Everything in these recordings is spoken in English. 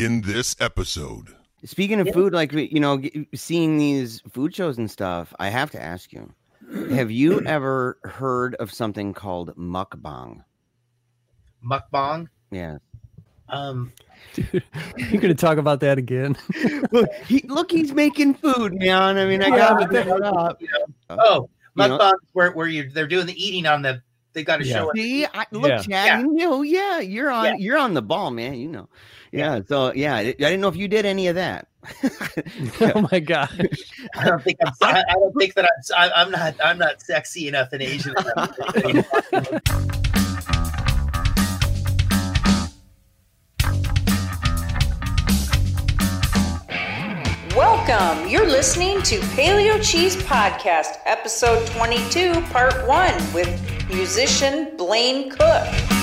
in this episode. Speaking of Yeah. food, like you know, seeing these food shows and stuff, I have to ask you: Have you ever heard of something called mukbang? Mukbang. Yeah. Um, Dude, you're gonna talk about that again? look, he, look, he's making food, man. I mean, I got to pick it up. oh, You know- mukbang where where you they're doing the eating on the. They got to Yeah. show it. See, I, look, Yeah. Chad, Yeah. you know, yeah, you're on, Yeah. you're on the ball, man. You know, yeah. So, yeah, I I didn't know if you did any of that. oh my god! I don't think I'm. I, I don't think that I'm. I, I'm not. I'm not sexy enough and Asian. Welcome. You're listening to Paleo Cheese Podcast, episode 22, part 1, with musician Blaine Cook.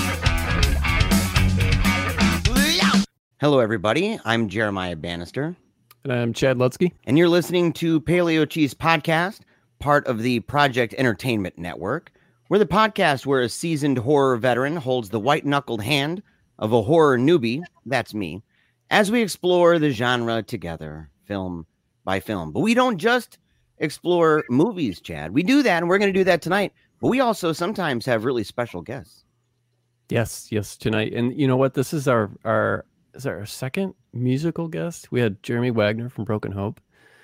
Hello, everybody. I'm Jeremiah Bannister. And I'm Chad Lutsky. and you're listening to Paleo Cheese Podcast, part of the Project Entertainment Network. We're the podcast where a seasoned horror veteran holds the white knuckled hand of a horror newbie, that's me, as we explore the genre together, film by film. But we don't just explore movies, Chad. We do that, and we're going to do that tonight. But we also sometimes have really special guests. Yes, yes, tonight. And you know what? This is our our is our second musical guest. We had Jeremy Wagner from Broken Hope.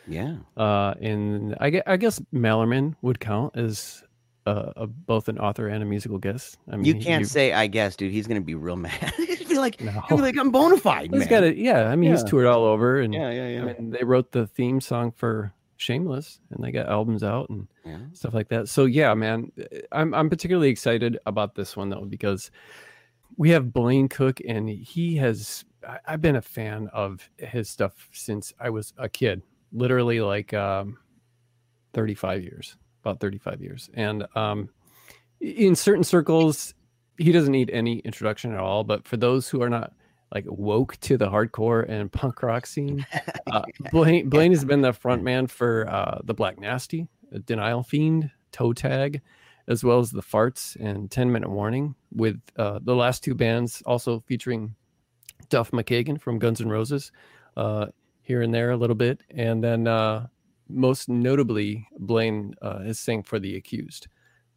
Yeah. Uh, and I, I guess Malerman would count as uh, a, both an author and a musical guest. I mean, You can't he- say, I guess, dude. He's going to be real mad. He'd be like, No. he'd be like, I'm bona fide, He's man. got it. Yeah, I mean, he's toured all over, and yeah, yeah, yeah. I mean, they wrote the theme song for Shameless, and they got albums out and yeah. stuff like that. So yeah, man, I'm I'm particularly excited about this one though because we have Blaine Cook, and he has. I- I've been a fan of his stuff since I was a kid, literally like um, 35 years, about 35 years, and um, in certain circles, he doesn't need any introduction at all. But for those who are not like woke to the hardcore and punk rock scene, uh, Blaine, Blaine has been the front man for uh, the Black Nasty, uh, Denial Fiend, Toe Tag, as well as the Fartz and 10 Minute Warning, with uh, the last two bands also featuring Duff McKagan from Guns N' Roses uh, here and there a little bit. And then uh, most notably, Blaine uh, has for The Accused,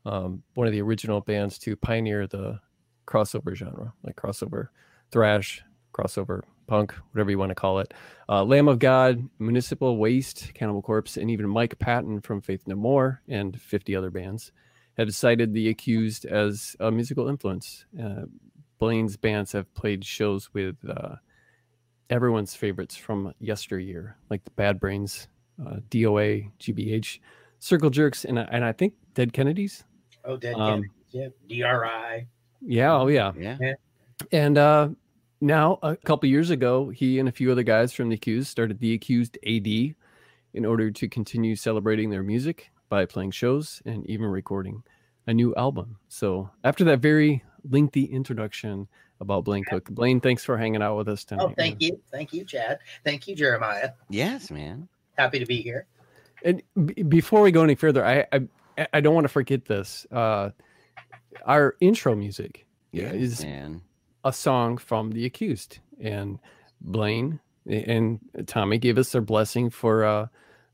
um, one of the original bands to pioneer the crossover genre, like crossover thrash, crossover punk, whatever you want to call it. Uh, Lamb of God, Municipal Waste, Cannibal Corpse, and even Mike Patton from Faith No More and 50 other bands have cited the accused as a musical influence. Uh, Blaine's bands have played shows with uh, everyone's favorites from yesteryear, like the Bad Brains, uh, DOA, GBH, Circle Jerks, and, I- and I think Dead Kennedys. Oh, dead Um, Kennedys, yeah. DRI. Yeah, oh yeah. Yeah. And uh, now, a couple years ago, he and a few other guys from The Accused started The Accused AD in order to continue celebrating their music by playing shows and even recording a new album. So, after that very lengthy introduction about Blaine Cook, Blaine, thanks for hanging out with us tonight. Oh, thank you, thank you, Chad. Thank you, Jeremiah. Yes, man. Happy to be here. And b- before we go any further, I I, I don't want to forget this. Uh, our intro music Yes, is man. a song from the accused and blaine and tommy gave us their blessing for uh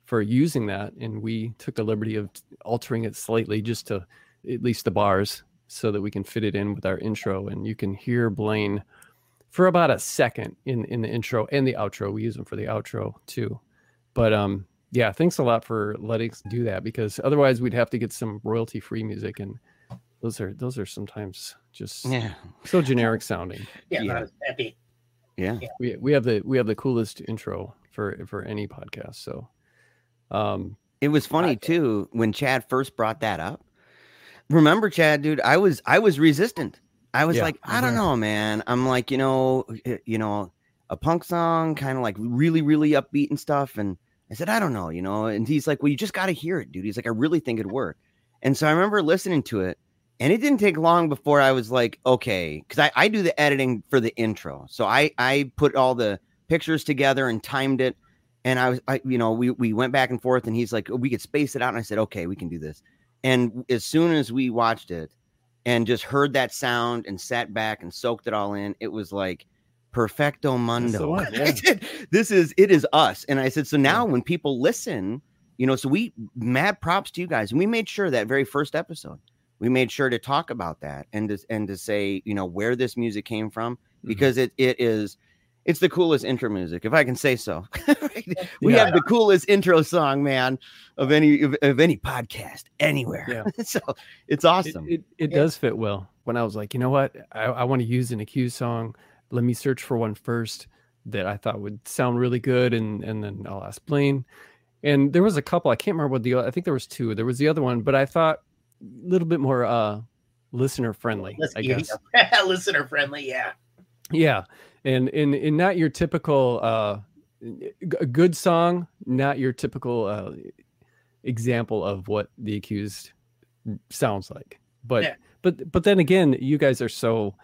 for using that and we took the liberty of altering it slightly just to at least the bars so that we can fit it in with our intro and you can hear blaine for about a second in in the intro and the outro we use them for the outro too but um yeah thanks a lot for letting us do that because otherwise we'd have to get some royalty free music and those are those are sometimes just Yeah. so generic sounding. Yeah, Yeah. not as happy. Yeah. We we have the we have the coolest intro for for any podcast. So, um, It was funny too when Chad first brought that up. Remember, Chad, dude, I was I was resistant. I was Yeah. like, I don't Mhm. know, man. I'm like, you know, you know, a punk song, kind of like really, really upbeat and stuff. And I said, I don't know, you know. And he's like, Well, you just got to hear it, dude. He's like, I really think it'd work. And so I remember listening to it, and it didn't take long before I was like, okay, because I, I do the editing for the intro. So I I put all the pictures together and timed it. And I was, I, you know, we we went back and forth, and he's like, we could space it out, and I said, okay, we can do this. And as soon as we watched it, and just heard that sound and sat back and soaked it all in, it was like perfecto mundo. one, said, this is it is us. And I said, so now Yeah. when people listen, you know, so we mad props to you guys. And we made sure that very first episode, we made sure to talk about that and to and to say, you know, where this music came from Mm-hmm. because it it is it's the coolest intro music, if I can say so. we Yeah. have the coolest intro song, man, of any of, of any podcast anywhere. Yeah. so it's awesome. It, it, Yeah. does fit well. When I was like, you know what, I, I want to use an accused song. Let me search for one first that I thought would sound really good, and and then I'll ask Blaine. And there was a couple. I can't remember what the. I think there was two. There was the other one, but I thought a little bit more uh listener friendly. I guess. listener friendly. Yeah. Yeah, and in in not your typical uh, good song, not your typical uh, example of what the accused sounds like. But Yeah. but but then again, you guys are so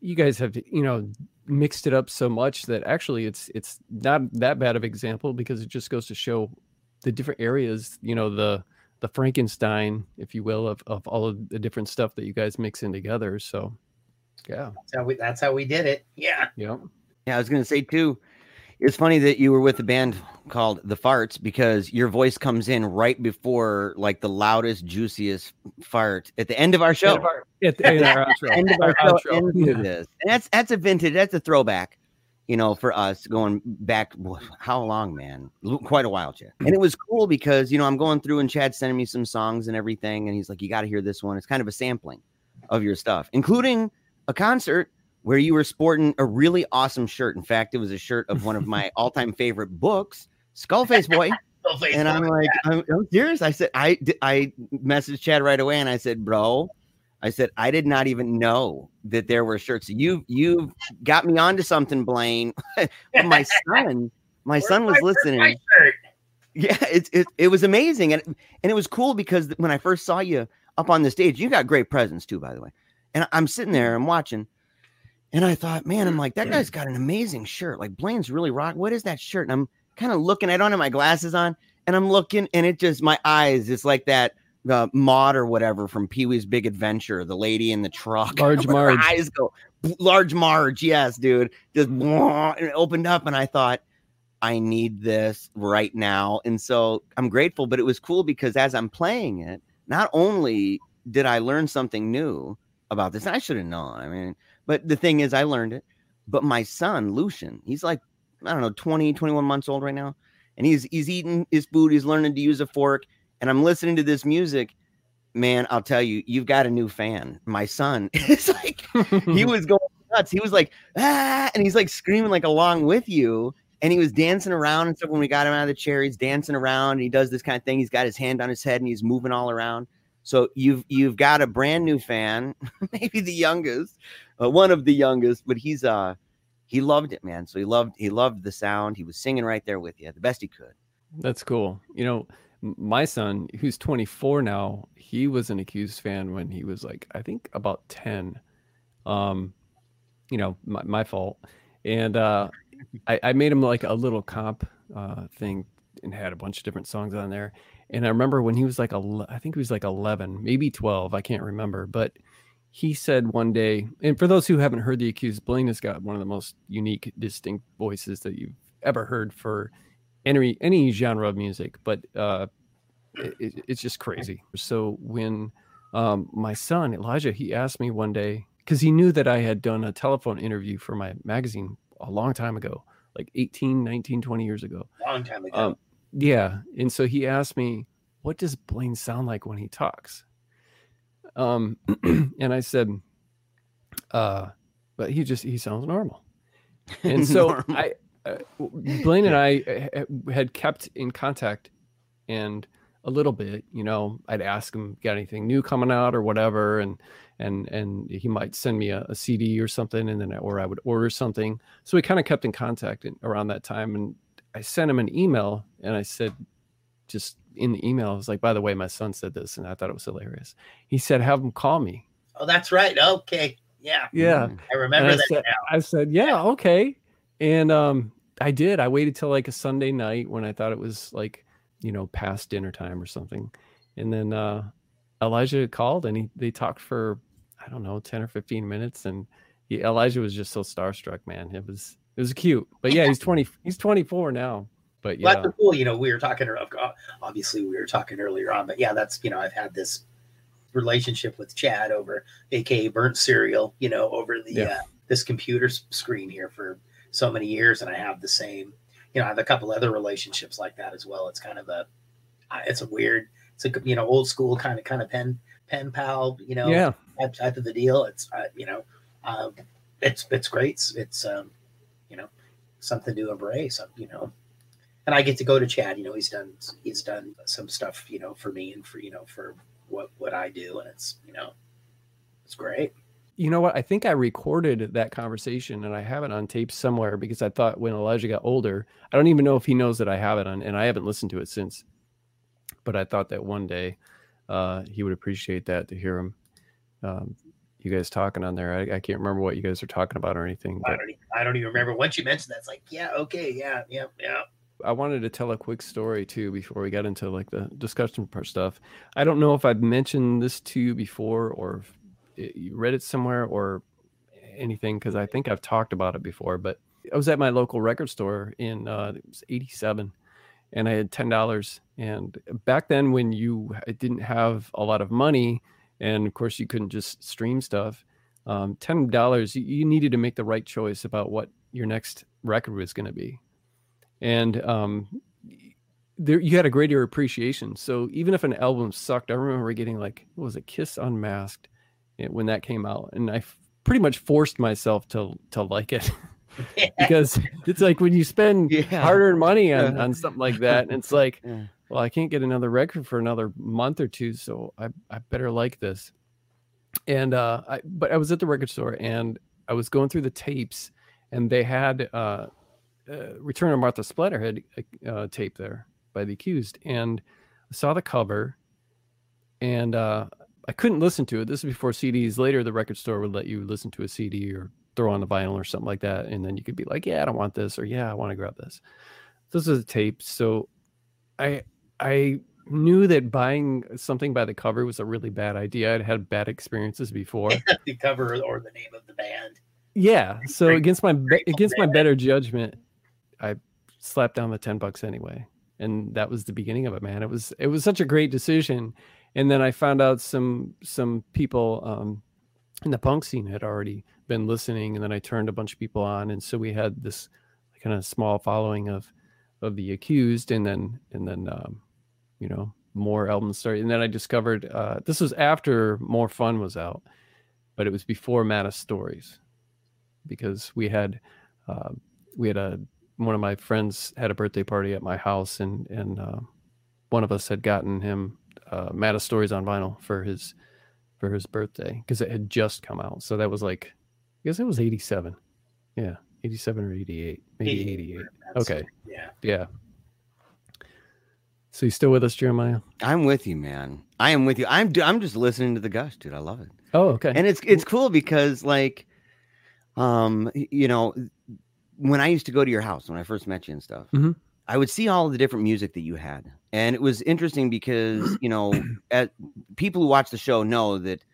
you guys have you know mixed it up so much that actually it's it's not that bad of example because it just goes to show the different areas. You know the the Frankenstein, if you will, of of all of the different stuff that you guys mix in together. So yeah, That's how we. That's how we did it. Yeah. yeah. Yeah, I was gonna say too. It's funny that you were with a band called The Fartz because your voice comes in right before like the loudest, juiciest fart at the end of our show. End of our, at the, in our outro. End of our Our show outro. into Yeah. this. And that's that's a vintage, that's a throwback, you know, for us going back how long, man? L- Quite a while, Chad. And it was cool because you know I'm going through and Chad's sending me some songs and everything, and he's like, You gotta hear this one. It's kind of a sampling of your stuff, including a concert where you were sporting a really awesome shirt. In fact, it was a shirt of one of my all-time favorite books, Skullface Boy. Facebook. And I'm like, I'm, I'm serious. I said, I I messaged Chad right away, and I said, bro, I said I did not even know that there were shirts. You you got me onto something, Blaine. my son, my Where's son was my- listening. Yeah, it's it, it was amazing, and and it was cool because when I first saw you up on the stage, you got great presence too, by the way. And I'm sitting there, I'm watching, and I thought, man, I'm like, that guy's got an amazing shirt. Like Blaine's really rock. What is that shirt? And I'm kind of looking. I don't have my glasses on, and I'm looking, and it just my eyes. It's like that uh, Maud or whatever from Pee Wee's Big Adventure, the lady in the truck. Large Marge. eyes go. Large Marge, yes, dude. Just and it opened up, and I thought. I need this right now. And so I'm grateful, but it was cool because as I'm playing it, not only did I learn something new about this, I should have known. I mean, but the thing is, I learned it. But my son, Lucian, he's like, I don't know, 20, 21 months old right now. And he's he's eating his food, he's learning to use a fork. And I'm listening to this music. Man, I'll tell you, you've got a new fan. My son is like, he was going nuts. He was like, ah, and he's like screaming like along with you. And he was dancing around and stuff. When we got him out of the chair, he's dancing around. And he does this kind of thing. He's got his hand on his head and he's moving all around. So you've you've got a brand new fan, maybe the youngest, uh, one of the youngest, but he's uh he loved it, man. So he loved he loved the sound. He was singing right there with you, the best he could. That's cool. You know, my son, who's 24 now, he was an accused fan when he was like, I think about 10. Um, you know, my, my fault. And uh, I, I made him like a little comp uh, thing and had a bunch of different songs on there. And I remember when he was like, I think he was like 11, maybe 12, I can't remember. But he said one day, and for those who haven't heard The Accused, Blaine has got one of the most unique, distinct voices that you've ever heard for any any genre of music. But uh, it- it's just crazy. So when um, my son Elijah, he asked me one day because he knew that I had done a telephone interview for my magazine a long time ago, like 18, 19, 20 years ago. Long time ago. Um, yeah, and so he asked me, "What does Blaine sound like when he talks?" Um, and I said, "Uh, but he just he sounds normal." And so Normal. I, uh, Blaine and I uh, had kept in contact, and a little bit, you know, I'd ask him, "Got anything new coming out or whatever?" and and and he might send me a, a CD or something, and then I, or I would order something. So we kind of kept in contact in, around that time, and I sent him an email, and I said, just in the email, I was like, "By the way, my son said this, and I thought it was hilarious." He said, "Have him call me." oh, that's right. Okay. Yeah. Yeah, Mm. I remember I that said, now. I said, yeah, okay. And um, I did. I waited till like a Sunday night when I thought it was like, you know, past dinner time or something. And then uh, Elijah called and he they talked for I don't know, 10 or 15 minutes and he, Elijah was just so starstruck, man. It was it was cute. But yeah, he's 20 he's 24 now. But yeah. Well, that's cool. You know, we were talking obviously we were talking earlier on, but yeah, that's you know, I've had this relationship with Chad over aka burnt cereal, you know, over the yeah. uh, this computer screen here for so many years and I have the same you know, I have a couple other relationships like that as well. It's kind of a it's a weird it's a you know, old school kind of kind of pen pen pal, you know, yeah. type, type of the deal. It's uh, you know, um, it's it's great. It's, it's um, you know, something to embrace. You know, and I get to go to Chad. You know, he's done he's done some stuff. You know, for me and for you know for what what I do, and it's you know, it's great. You know what? I think I recorded that conversation and I have it on tape somewhere because I thought when Elijah got older, I don't even know if he knows that I have it on, and I haven't listened to it since. But I thought that one day uh, he would appreciate that to hear him um, you guys talking on there. I, I, can't remember what you guys are talking about or anything. I don't, even, I don't even remember. Once you mentioned that, it's like, yeah, okay, yeah, yeah, yeah. I wanted to tell a quick story too before we got into like the discussion part stuff. I don't know if I've mentioned this to you before or if you read it somewhere or anything because I think I've talked about it before. But I was at my local record store in uh, it was '87, and I had ten dollars. And back then, when you didn't have a lot of money, and of course you couldn't just stream stuff um, ten dollars you needed to make the right choice about what your next record was going to be. And um, there you had a greater appreciation. So even if an album sucked i remember getting like what was it kiss unmasked eh, when that came out and I f- pretty much forced myself to to like it. Because it's like when you spend yeah. hard-earned money on, on something like that and it's like yeah well, I can't get another record for another month or two, so I, I better like this. And uh, I, but I was at the record store and I was going through the tapes, and they had uh, uh Return of Martha Splatterhead uh, tape there by the Accused, and I saw the cover, and uh, I couldn't listen to it. This is before CDs. Later, the record store would let you listen to a CD or throw on the vinyl or something like that, and then you could be like, "Yeah, I don't want this," or "Yeah, I want to grab this." This is a tape, so I I knew that buying something by the cover was a really bad idea. I'd had bad experiences before. the cover or the name of the band. Yeah. So great, against my against my better judgment, I slapped down the 10 bucks anyway. And that was the beginning of it, man. It was it was such a great decision. And then I found out some some people um, in the punk scene had already been listening and then I turned a bunch of people on and so we had this kind of small following of of the accused and then and then um, you know more albums started. And then i discovered uh, this was after more fun was out but it was before Maddest Stories because we had uh, we had a one of my friends had a birthday party at my house and and uh, one of us had gotten him uh, Maddest Stories on vinyl for his for his birthday because it had just come out. So that was like i guess it was 87 yeah 87 or 88 maybe 88, 88. okay. Yeah. Yeah so you still with us, Jeremiah? I'm with you, man. I am with you. I'm I'm just listening to the gush, dude. I love it. Oh, okay. And it's it's cool because like, um, you know, when I used to go to your house when I first met you and stuff, mm-hmm. I would see all the different music that you had, and it was interesting because you know, at, people who watch the show know that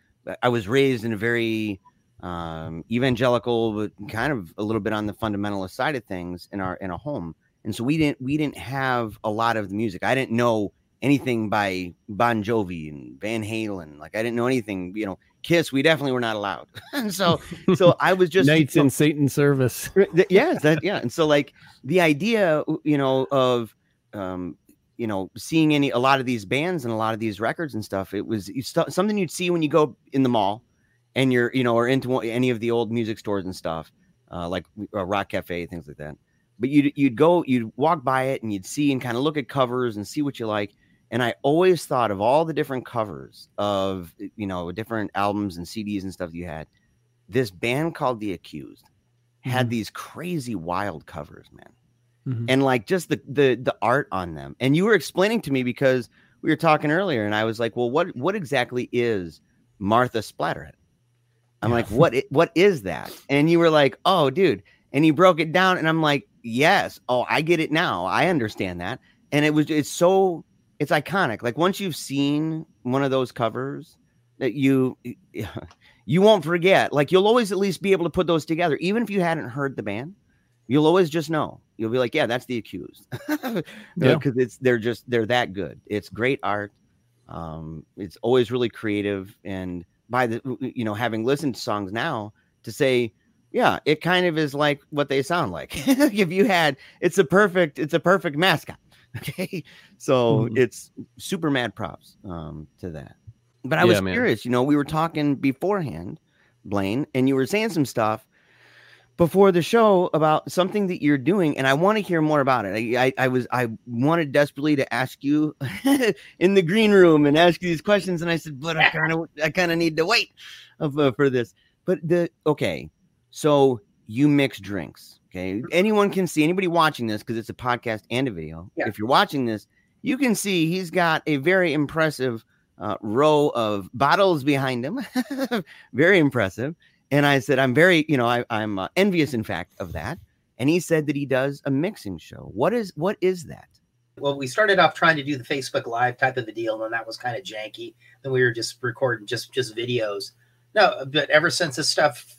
I was raised in a very um, evangelical, but kind of a little bit on the fundamentalist side of things in our in a home and so we didn't we didn't have a lot of the music. I didn't know anything by Bon Jovi and Van Halen. Like I didn't know anything. You know, Kiss. We definitely were not allowed. and so so I was just Knights in Satan service. yes, that yeah. And so like the idea, you know, of um, you know, seeing any a lot of these bands and a lot of these records and stuff. It was something you'd see when you go in the mall, and you're you know, or into any of the old music stores and stuff, uh, like uh, Rock Cafe, things like that but you'd you'd go you'd walk by it and you'd see and kind of look at covers and see what you like and i always thought of all the different covers of you know different albums and cds and stuff you had this band called the accused had mm-hmm. these crazy wild covers man mm-hmm. and like just the the the art on them and you were explaining to me because we were talking earlier and i was like well what what exactly is martha splatterhead i'm yeah. like what what is that and you were like oh dude and he broke it down and i'm like yes oh i get it now i understand that and it was it's so it's iconic like once you've seen one of those covers that you you won't forget. Like you'll always at least be able to put those together, even if you hadn't heard the band. You'll always just know. You'll be like, yeah, that's the accused, because yeah. it's they're just they're that good. It's great art. Um, it's always really creative, and by the you know having listened to songs now to say yeah it kind of is like what they sound like if you had it's a perfect it's a perfect mascot okay so mm-hmm. it's super mad props um to that but i yeah, was man. curious you know we were talking beforehand blaine and you were saying some stuff before the show about something that you're doing, and I want to hear more about it. I, I, I, was I wanted desperately to ask you in the green room and ask you these questions, and I said, but I kind of I kind of need to wait uh, for this. But the okay, so you mix drinks. Okay, anyone can see anybody watching this because it's a podcast and a video. Yeah. If you're watching this, you can see he's got a very impressive uh, row of bottles behind him. very impressive and I said, I'm very, you know, I, am uh, envious, in fact, of that. And he said that he does a mixing show. What is what is that? Well, we started off trying to do the Facebook Live type of a deal, and that was kind of janky. Then we were just recording just just videos. No, but ever since this stuff,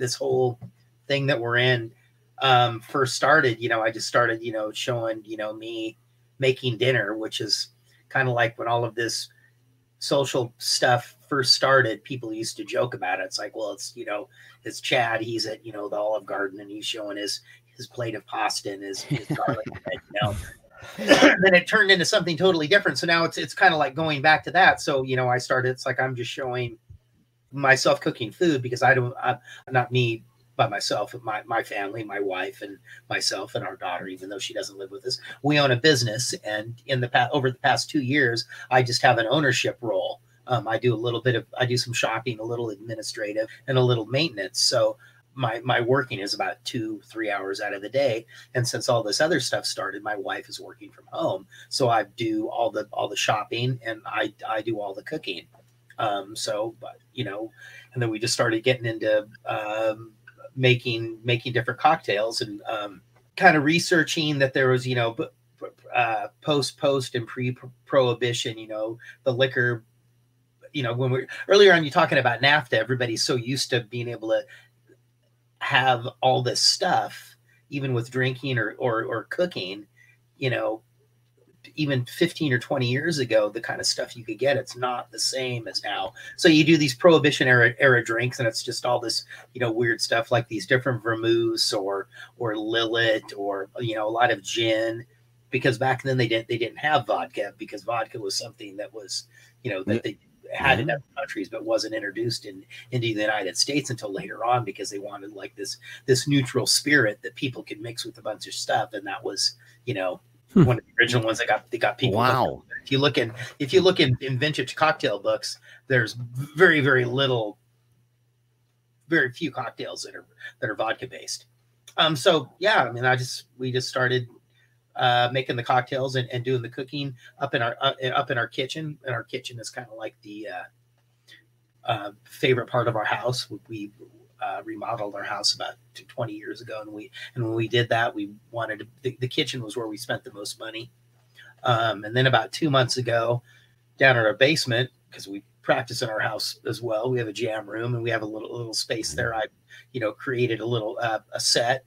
this whole thing that we're in, um, first started, you know, I just started, you know, showing, you know, me making dinner, which is kind of like when all of this social stuff first started, people used to joke about it. It's like, well, it's you know, it's Chad. He's at you know the Olive Garden and he's showing his his plate of pasta and his, his garlic bread, you know. then it turned into something totally different. So now it's it's kind of like going back to that. So you know, I started. It's like I'm just showing myself cooking food because I don't. I'm not me by myself, my my family, my wife, and myself and our daughter. Even though she doesn't live with us, we own a business, and in the past over the past two years, I just have an ownership role. Um, I do a little bit of I do some shopping, a little administrative, and a little maintenance. So my my working is about two three hours out of the day and since all this other stuff started my wife is working from home so i do all the all the shopping and i i do all the cooking um so you know and then we just started getting into um making making different cocktails and um kind of researching that there was you know uh, post post and pre prohibition you know the liquor you know, when we're earlier on, you talking about NAFTA, everybody's so used to being able to have all this stuff, even with drinking or, or, or cooking, you know, even 15 or 20 years ago, the kind of stuff you could get, it's not the same as now. So you do these prohibition era, era drinks and it's just all this, you know, weird stuff like these different vermouths or, or Lillet or, you know, a lot of gin because back then they didn't, they didn't have vodka because vodka was something that was, you know, that they had mm-hmm. in other countries but wasn't introduced in into the United States until later on because they wanted like this this neutral spirit that people could mix with a bunch of stuff and that was you know. One of the original ones that got they got people wow if you look in if you look in, in vintage cocktail books there's very very little very few cocktails that are that are vodka based um so yeah i mean i just we just started uh, making the cocktails and, and doing the cooking up in our uh, up in our kitchen. And our kitchen is kind of like the uh, uh, favorite part of our house. We uh, remodeled our house about 20 years ago, and we and when we did that, we wanted to, the, the kitchen was where we spent the most money. Um, and then about two months ago, down in our basement, because we practice in our house as well, we have a jam room and we have a little little space there. I, you know, created a little uh, a set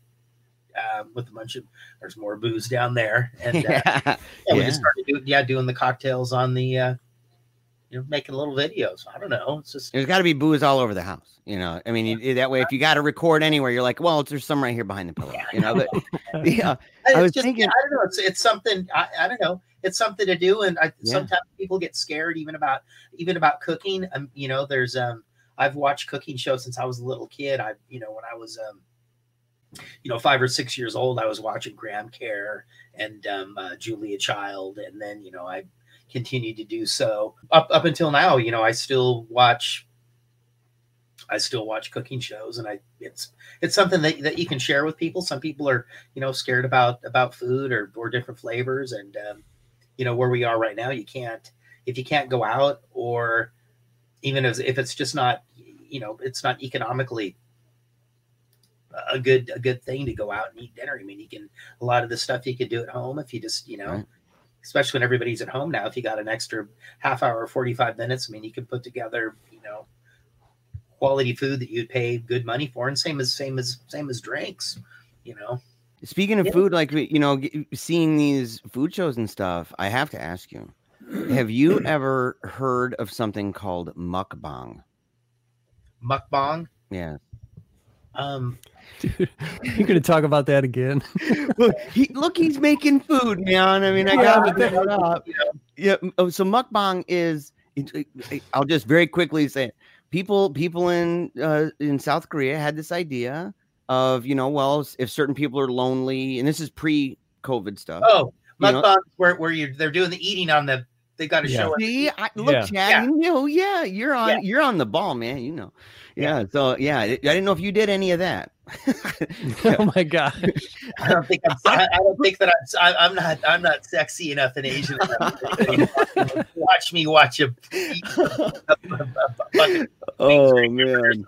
uh, with a bunch of there's more booze down there, and uh, yeah. yeah, we just started doing yeah doing the cocktails on the you know making little videos. I don't know. It's just there's got to be booze all over the house. You know, I mean, you, that way if you got to record anywhere, you're like, well, there's some right here behind the pillow. You know, but yeah, I was just, thinking, I don't know. It's it's something I, I don't know. It's something to do, and I, yeah. sometimes people get scared even about even about cooking. Um, you know, there's um, I've watched cooking shows since I was a little kid. I, you know, when I was um you know, five or six years old, I was watching Graham Kerr and um, uh, Julia Child, and then you know I continued to do so up up until now. You know, I still watch. I still watch cooking shows, and I it's it's something that, that you can share with people. Some people are you know scared about about food or or different flavors, and um, you know where we are right now, you can't if you can't go out or even as if it's just not you know it's not economically a good a good thing to go out and eat dinner. I mean, you can a lot of the stuff you could do at home if you just you know, right. Especially when everybody's at home now. If you got an extra half hour, or forty five minutes, I mean, you can put together you know quality food that you'd pay good money for, and same as same as same as drinks, you know. Speaking of Yeah. food, like you know, seeing these food shows and stuff, I have to ask you: Have you ever heard of something called mukbang? Mukbang. Yeah. Um, Dude, you're gonna talk about that again? look, he, look, he's making food, man. I mean, I gotta Yeah, pick it up. you know, Yeah. Oh, so mukbang is. it- it- I'll just very quickly say, it. people, people in uh, in South Korea had this idea of, you know, well, if certain people are lonely, and this is pre-COVID stuff. oh, You know- mukbang where where you they're doing the eating on the. They got to Yeah. show it. See, I, look, Yeah. Chad, Yeah. you know, yeah, you're on, Yeah. you're on the ball, man. You know, Yeah. yeah. So, yeah, I I didn't know if you did any of that. oh my god! I don't think I'm. I I don't think that I'm. I- I'm not. I'm not sexy enough and Asian watch me watch a. eat a- a- a oh man.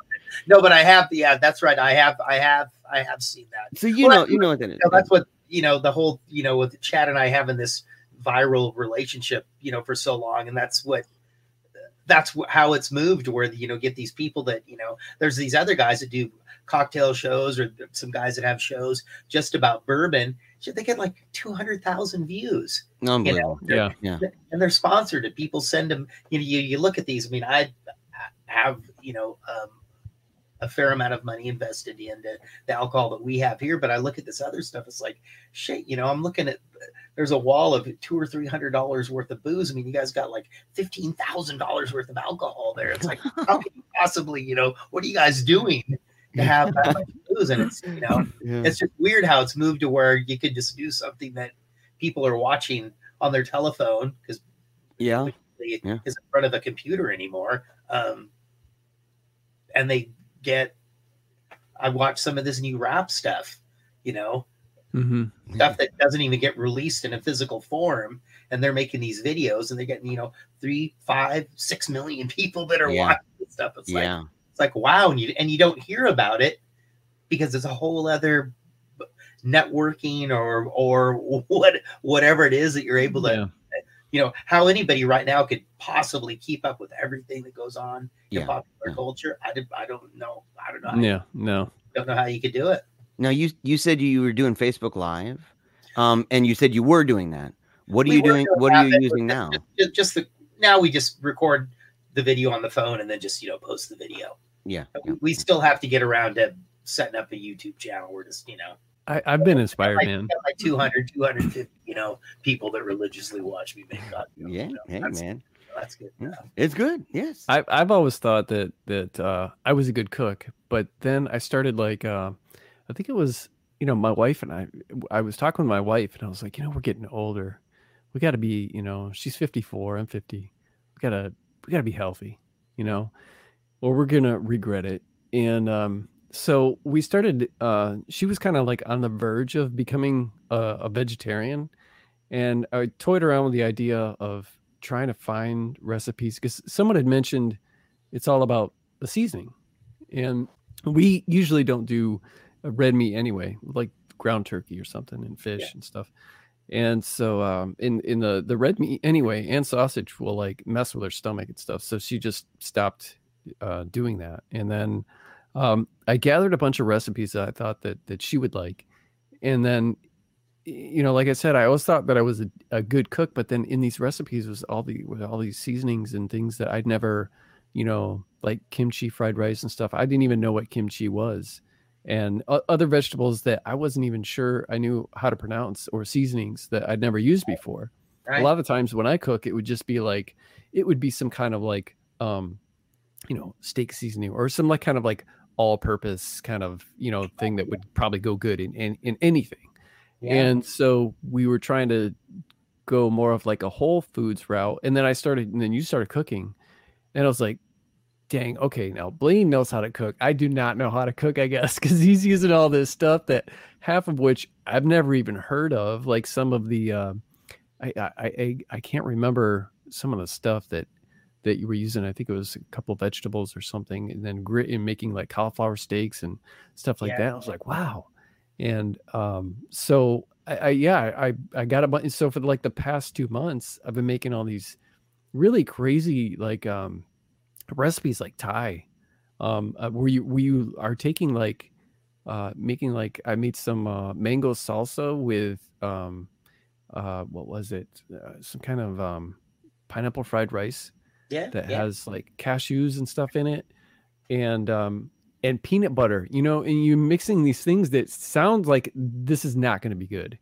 No, but I have. Yeah, that's right. I have. I have. I have seen that. So you Well, know, that's- you know what that is. know, that's what you know the whole you know with chad and i having this viral relationship you know for so long and that's what that's how it's moved where you know get these people that you know there's these other guys that do cocktail shows or some guys that have shows just about bourbon shit, they get like 200,000 views Unbelievable. Yeah, Yeah. and they're sponsored and people send them you know you, you look at these i mean i have you know um, a fair amount of money invested into the alcohol that we have here but i look at this other stuff it's like shit you know i'm looking at there's a wall of two or three hundred dollars worth of booze i mean you guys got like fifteen thousand dollars worth of alcohol there it's like how can you possibly you know what are you guys doing to have that much booze and it's you know Yeah. it's just weird how it's moved to where you could just do something that people are watching on their telephone because Yeah. Yeah. is in front of a computer anymore. Um, and they get, I watch some of this new rap stuff, you know, hmm stuff that doesn't even get released in a physical form. And they're making these videos and they're getting, you know, three, five, six million people that are Yeah. watching this stuff. It's like, it's like, wow. And you, and you don't hear about it because it's a whole other networking or, or what, whatever it is that you're able to Yeah. You know how anybody right now could possibly keep up with everything that goes on in Yeah. popular yeah. culture. I did, I don't know. I don't know. I Yeah, no. don't know how you could do it. Now you you said you were doing Facebook Live, um, and you said you were doing that. What are We you doing? doing What are you using now? Just, just the now we just record the video on the phone and then just you know post the video. Yeah. But yeah. We, we still have to get around to setting up a YouTube channel. We're just you know I, I've been inspired, like, man. got like 200, 250, you know people that religiously watch me make content. Yeah. You know, Hey, that's, man. that's good. Yeah. It's good. Yes. I, I've always thought that that uh, I was a good cook, but then I started like uh, I think it was you know my wife and I. I was talking with my wife and I was like, you know, we're getting older. We got to be, you know, she's fifty four, I'm fifty. We gotta we gotta be healthy, you know, or we're gonna regret it. And um, so we started. Uh, she was kind of like on the verge of becoming a, a vegetarian, and I toyed around with the idea of trying to find recipes because someone had mentioned it's all about the seasoning, and we usually don't do red meat anyway, like ground turkey or something and fish Yeah. and stuff. And so um in in the the red meat anyway and sausage will like mess with her stomach and stuff. So she just stopped uh doing that. And then um I gathered a bunch of recipes that I thought that that she would like. And then you know, like I said, I always thought that I was a, a good cook, but then in these recipes was all the with all these seasonings and things that I'd never, you know, like kimchi fried rice and stuff. I didn't even know what kimchi was and other vegetables that I wasn't even sure I knew how to pronounce or seasonings that I'd never used before. Right? A lot of times when I cook, it would just be like it would be some kind of like um, you know, steak seasoning or some like kind of like all-purpose kind of you know thing that would probably go good in in, in anything. Yeah. And so we were trying to go more of like a whole foods route. And then I started, and then you started cooking. And I was like, dang, okay, now Blaine knows how to cook. I do not know how to cook, I guess, because he's using all this stuff that half of which I've never even heard of. Like some of the, uh, I, I, I, I can't remember some of the stuff that that you were using. I think it was a couple of vegetables or something, and then grit and making like cauliflower steaks and stuff like Yeah. that. I was like, wow. And um, so I, I yeah, I I got a bunch. So for like the past two months, I've been making all these really crazy like um recipes like Thai, Um, uh, were you were you are taking like uh making like I made some uh mango salsa with um uh what was it uh, some kind of um pineapple fried rice Yeah. that yeah. has like cashews and stuff in it and um and peanut butter you know and you're mixing these things that sound like this is not going to be good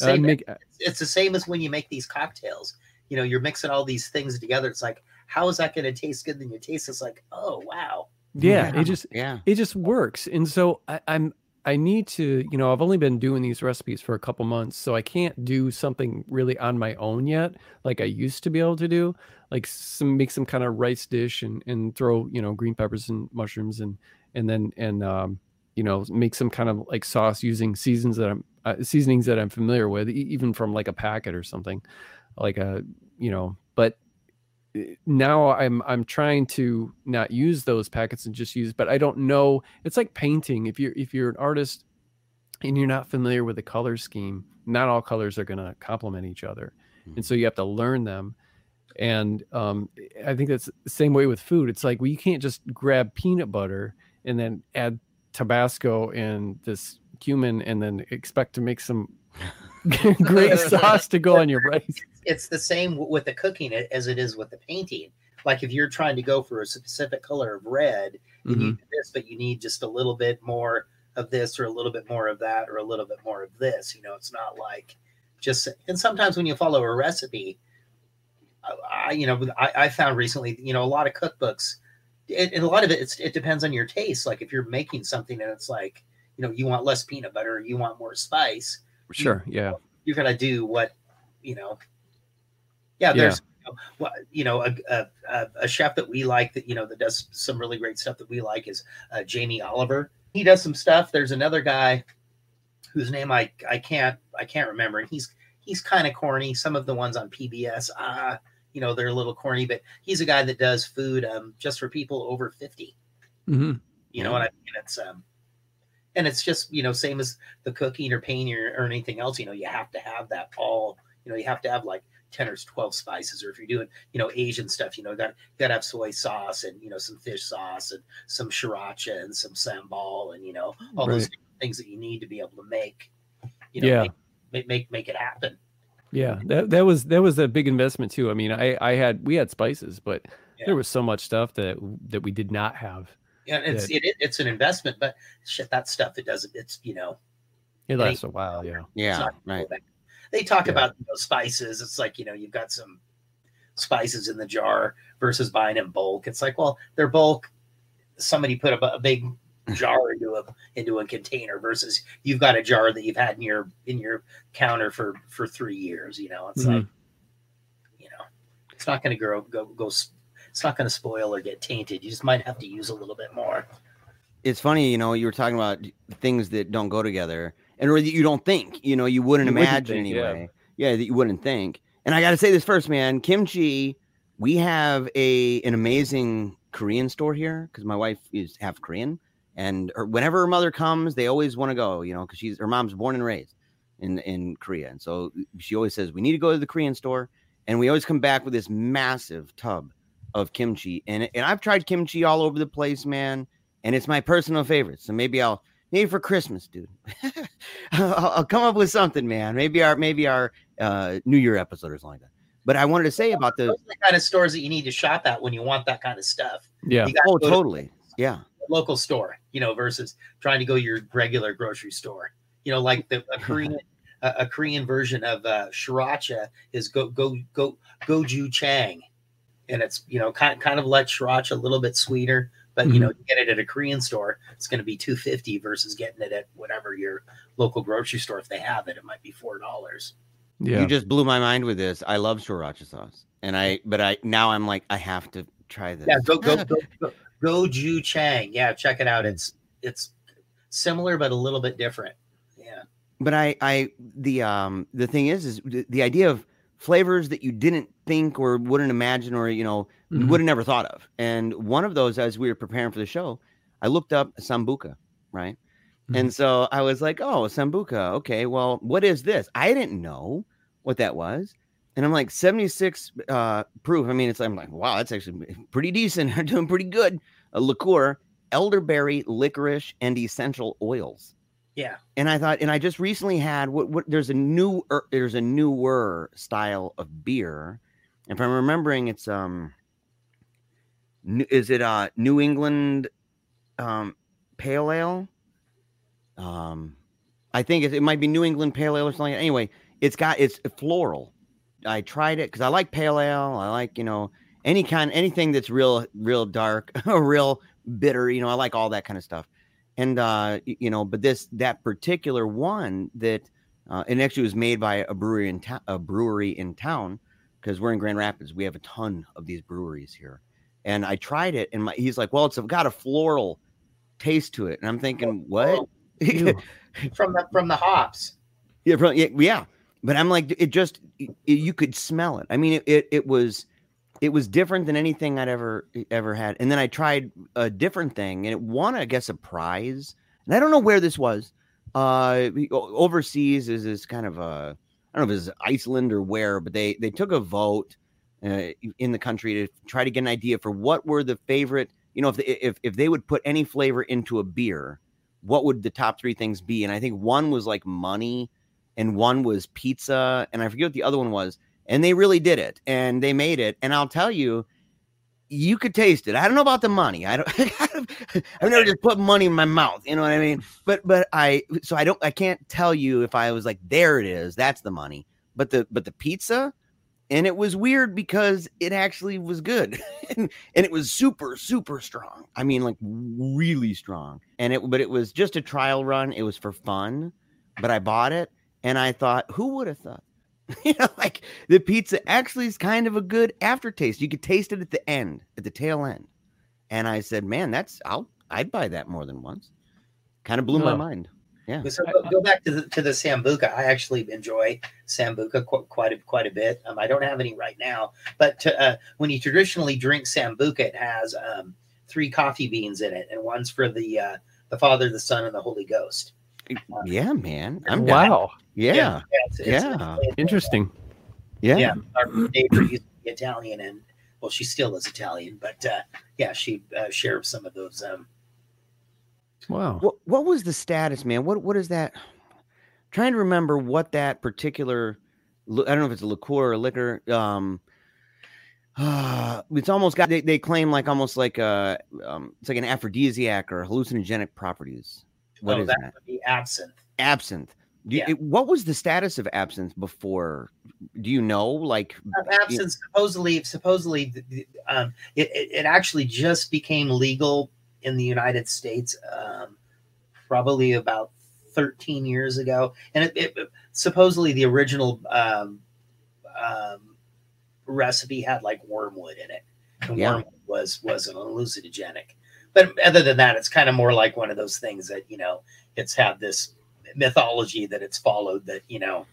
Uh, Same- make, it's the same as when you make these cocktails. You know, you're mixing all these things together. It's like, how is that going to taste good? Then you taste it's like, oh wow. yeah it just yeah. it just works and so I, i'm i need to you know i've only been doing these recipes for a couple months so i can't do something really on my own yet like i used to be able to do like some make some kind of rice dish and and throw you know green peppers and mushrooms and and then and um you know make some kind of like sauce using seasons that i'm uh, seasonings that i'm familiar with even from like a packet or something like a you know but now I'm I'm trying to not use those packets and just use but I don't know. It's like painting. If you're if you're an artist and you're not familiar with the color scheme not all colors are going to complement each other. And so you have to learn them. And um, I think that's the same way with food. It's like well you can't just grab peanut butter and then add Tabasco and this cumin and then expect to make some great sauce to go on your rice It's the same with the cooking as it is with the painting. Like if you're trying to go for a specific color of red, you Mhm. need this, but you need just a little bit more of this or a little bit more of that or a little bit more of this. You know, it's not like just and sometimes when you follow a recipe, I, I you know I, I found recently, you know, a lot of cookbooks, it, and a lot of it it's, it depends on your taste. Like if you're making something and it's like you know you want less peanut butter, you want more spice, sure yeah you're gonna do what you know. Yeah, there's you know, what you know a, a, a, chef that we like that you know that does some really great stuff that we like is uh, Jamie Oliver. He does some stuff. There's another guy whose name I I can't I can't remember, and he's he's kind of corny. Some of the ones on PBS, ah, you know, they're a little corny, but he's a guy that does food um, just for people over fifty. hmm You know what I mean? It's um, and it's just you know same as the cooking or painting or, or anything else. You know, you have to have that all. You know, you have to have like ten or twelve spices, or if you're doing you know Asian stuff, you know, got got to have soy sauce and you know some fish sauce and some sriracha and some sambal and you know all those things that you need to be able to make. You know, Yeah. make, make make make it happen. Yeah, that that was that was a big investment too. I mean, I I had we had spices, but Yeah. there was so much stuff that that we did not have. And it's it, it- it's an investment, but shit, that stuff it doesn't. It's you know It It lasts a while, yeah. Yeah, right. go. They talk Yeah. about you know, spices. It's like you know you've got some spices in the jar versus buying in bulk. It's like well they're bulk. Somebody put a, a big jar into a into a container versus you've got a jar that you've had in your in your counter for for three years. You know it's Mhm. like you know it's not going to grow go go. S- It's not going to spoil or get tainted. You just might have to use a little bit more. It's funny, you know, you were talking about things that don't go together and or that you don't think, you know, you wouldn't You wouldn't imagine think, yeah. anyway. Yeah. that you wouldn't think. And I got to say this first, man. Kimchi, we have a an amazing Korean store here because my wife is half Korean, and her, whenever her mother comes, they always want to go, you know, because she's her mom's born and raised in in Korea, and so she always says we need to go to the Korean store, and we always come back with this massive tub of kimchi, and and I've tried kimchi all over the place, man, and it's my personal favorite. So maybe I'll maybe for Christmas, dude, I'll, I'll come up with something, man. Maybe our maybe our uh, New Year episode or something like that. But I wanted to say about the Those are the kind of stores that you need to shop at when you want that kind of stuff. Yeah. You gotta oh to totally yeah local store, you know, versus trying to go your regular grocery store. You know, like the a Korean a, a Korean version of uh, sriracha is go go go gochujang, and it's you know kind kind of like sriracha, a little bit sweeter. But you know, you get it at a Korean store, it's going to be two fifty versus getting it at whatever your local grocery store. If they have it, it might be four dollars. Yeah. You just blew my mind with this. I love sriracha sauce, and I but I now I'm like I have to try this. Yeah, go go go go gochujang. Yeah, check it out. It's it's similar but a little bit different. Yeah. but I I the um the thing is is the, the idea of flavors that you didn't think or wouldn't imagine or you know Mhm. would have never thought of. And one of those, as we were preparing for the show, I looked up sambuca, right? And so I was like, oh, sambuca. Okay, well, what is this? I didn't know what that was. And I'm like, 76 uh, proof. I mean, it's I'm like, wow, that's actually pretty decent. I'm doing pretty good. A liqueur. elderberry, licorice, and essential oils. Yeah. And I thought, and I just recently had what, what there's a new er, there's a newer style of beer. If I'm remembering, it's um, is it uh New England um pale ale? Um, I think it, it might be New England pale ale or something. Anyway, it's got it's floral. I tried it because I like pale ale. I like you know any kind anything that's real real dark or real bitter. You know, I like all that kind of stuff. And uh, you know, but this that particular one that uh, and actually was made by a brewery in town, a brewery in town because we're in Grand Rapids. We have a ton of these breweries here. And I tried it, and my, he's like, "Well, it's got a floral taste to it," and I'm thinking, "What?" From the from the hops. Yeah, pro- yeah, yeah. But I'm like, it just it, you could smell it. I mean, it, it it was it was different than anything I'd ever ever had. And then I tried a different thing, and it won, I guess, a prize. And I don't know where this was. Uh, overseas is this kind of a I don't know if it's Iceland or where, but they they took a vote uh, in the country to try to get an idea for what were the favorite. You know, if they, if if they would put any flavor into a beer, what would the top three things be? And I think one was like money, and one was pizza, and I forget what the other one was. And they really did it, and they made it. And I'll tell you, you could taste it. I don't know about the money. I don't. I've never just put money in my mouth. You know what I mean? But but I so I don't. I can't tell you if I was like, there it is. That's the money. But the but the pizza, and it was weird because it actually was good, and, and it was super super strong. I mean, like really strong. And it but it was just a trial run. It was for fun, but I bought it, and I thought, who would have thought? you know, like the pizza actually is kind of a good aftertaste. You could taste it at the end, at the tail end. And I said, man, that's I'll I'd buy that more than once. Kind of blew my mind. Yeah. So go, go back to the to the sambuca. I actually enjoy sambuca qu- quite a, quite a bit. Um, I don't have any right now, but to, uh, when you traditionally drink sambuca, it has um, three coffee beans in it, and one's for the uh, the Father, the Son, and the Holy Ghost. Yeah, man. I'm down. wow. Yeah. it's- it's- Yeah. it's- Interesting. Yeah. yeah, our neighbor used to be Italian, and well, she still is Italian, but uh, yeah, she uh, shared some of those. Um, Wow. What what was the status, man? What what is that? trying to remember what that particular I don't know if it's a liqueur or liquor. Um uh, it's almost got they, they claim like almost like a um it's like an aphrodisiac or hallucinogenic properties. What oh, is that that? would be absinthe. Absinthe. You, Yeah. it- what was the status of absinthe before? Do you know? Like, Uh, absinthe supposedly supposedly um, it, it, it actually just became legal in the united states um, probably about 13 years ago and it, it supposedly the original um, um, recipe had like wormwood in it and Yeah. wormwood was was an hallucinogenic but other than that it's kind of more like one of those things that you know it's had this mythology that it's followed that you know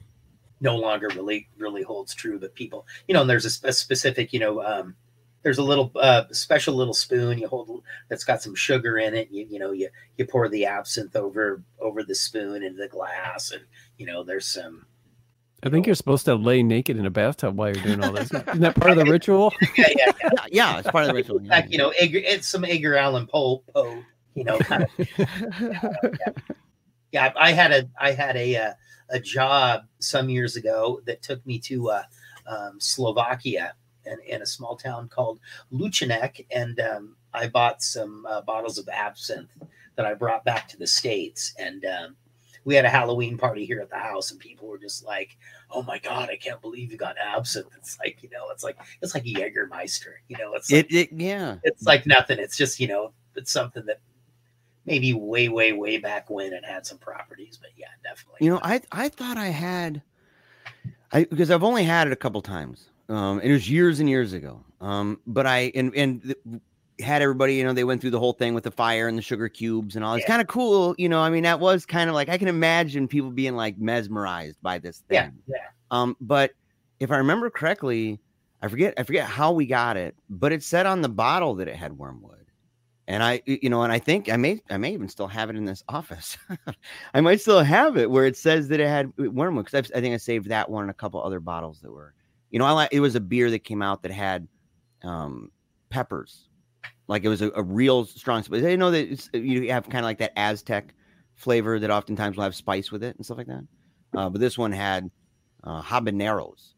no longer really really holds true but people you know and there's a, a specific you know um there's a little uh special little spoon you hold that's got some sugar in it you, you know you you pour the absinthe over over the spoon into the glass and you know there's some I think you're supposed to lay naked in a bathtub while you're doing all this. Isn't that part of the ritual? yeah, yeah, yeah, yeah, it's part of the ritual. yeah. like you know Edgar, it's some Edgar Allan Poe Poe you know kind of yeah i had a i had a uh, a job some years ago that took me to uh, um, slovakia and in a small town called luchanek and um, i bought some uh, bottles of absinthe that i brought back to the states and um, we had a halloween party here at the house and people were just like oh my god i can't believe you got absinthe it's like you know it's like it's like a jägermeister you know it's like, It, it, yeah. it's like nothing it's just you know it's something that maybe way way way back when it had some properties but yeah definitely You know, I I thought I had, I because I've only had it a couple times. Um, and it was years and years ago. Um, but I and and had everybody, you know, they went through the whole thing with the fire and the sugar cubes and all. It's Yeah. kind of cool, you know. I mean, that was kind of like I can imagine people being like mesmerized by this thing. yeah yeah Um, but if I remember correctly, I forget I forget how we got it, but it said on the bottle that it had wormwood. And I, you know, and I think I may, I may even still have it in this office. I might still have it where it says that it had wormwood because I think I saved that one and a couple other bottles that were, you know, I like it was a beer that came out that had um, peppers, Like it was a, a real strong spice. They know that it's, you have kind of like that Aztec flavor that oftentimes will have spice with it and stuff like that. Uh, but this one had uh, habaneros,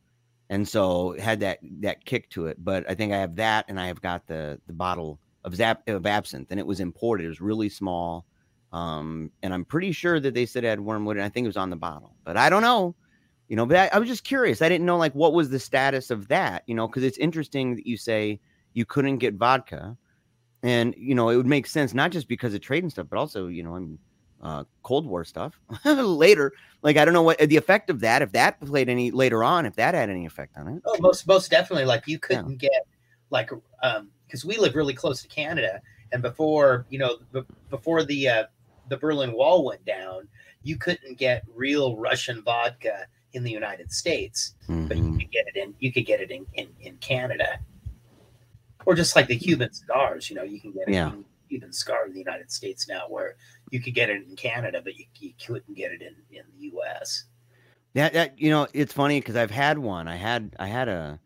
and so it had that that kick to it. But I think I have that, and I have got the the bottle of zap of absinthe, and it was imported. It was really small, um, and I'm pretty sure that they said it had wormwood, and I think it was on the bottle, but I don't know. You know, but I, I was just curious. I didn't know like what was the status of that. You know, because it's interesting that you say you couldn't get vodka, and you know it would make sense not just because of trade and stuff, but also you know I'm uh, Cold War stuff later. Like I don't know what the effect of that, if that played any later on, if that had any effect on it. Oh, most most definitely. Like you couldn't yeah. get like um because we live really close to Canada, and before you know b- before the uh, the Berlin Wall went down, you couldn't get real Russian vodka in the United States, mm-hmm. but you mm-hmm. could get it in you could get it in, in, in Canada. Or just like the Cuban cigars, you know, you can get it yeah. in Cuban cigar in the United States now, where you could get it in Canada, but you, you couldn't get it in, in the US. Yeah, that, you know, it's funny because I've had one. I had I had a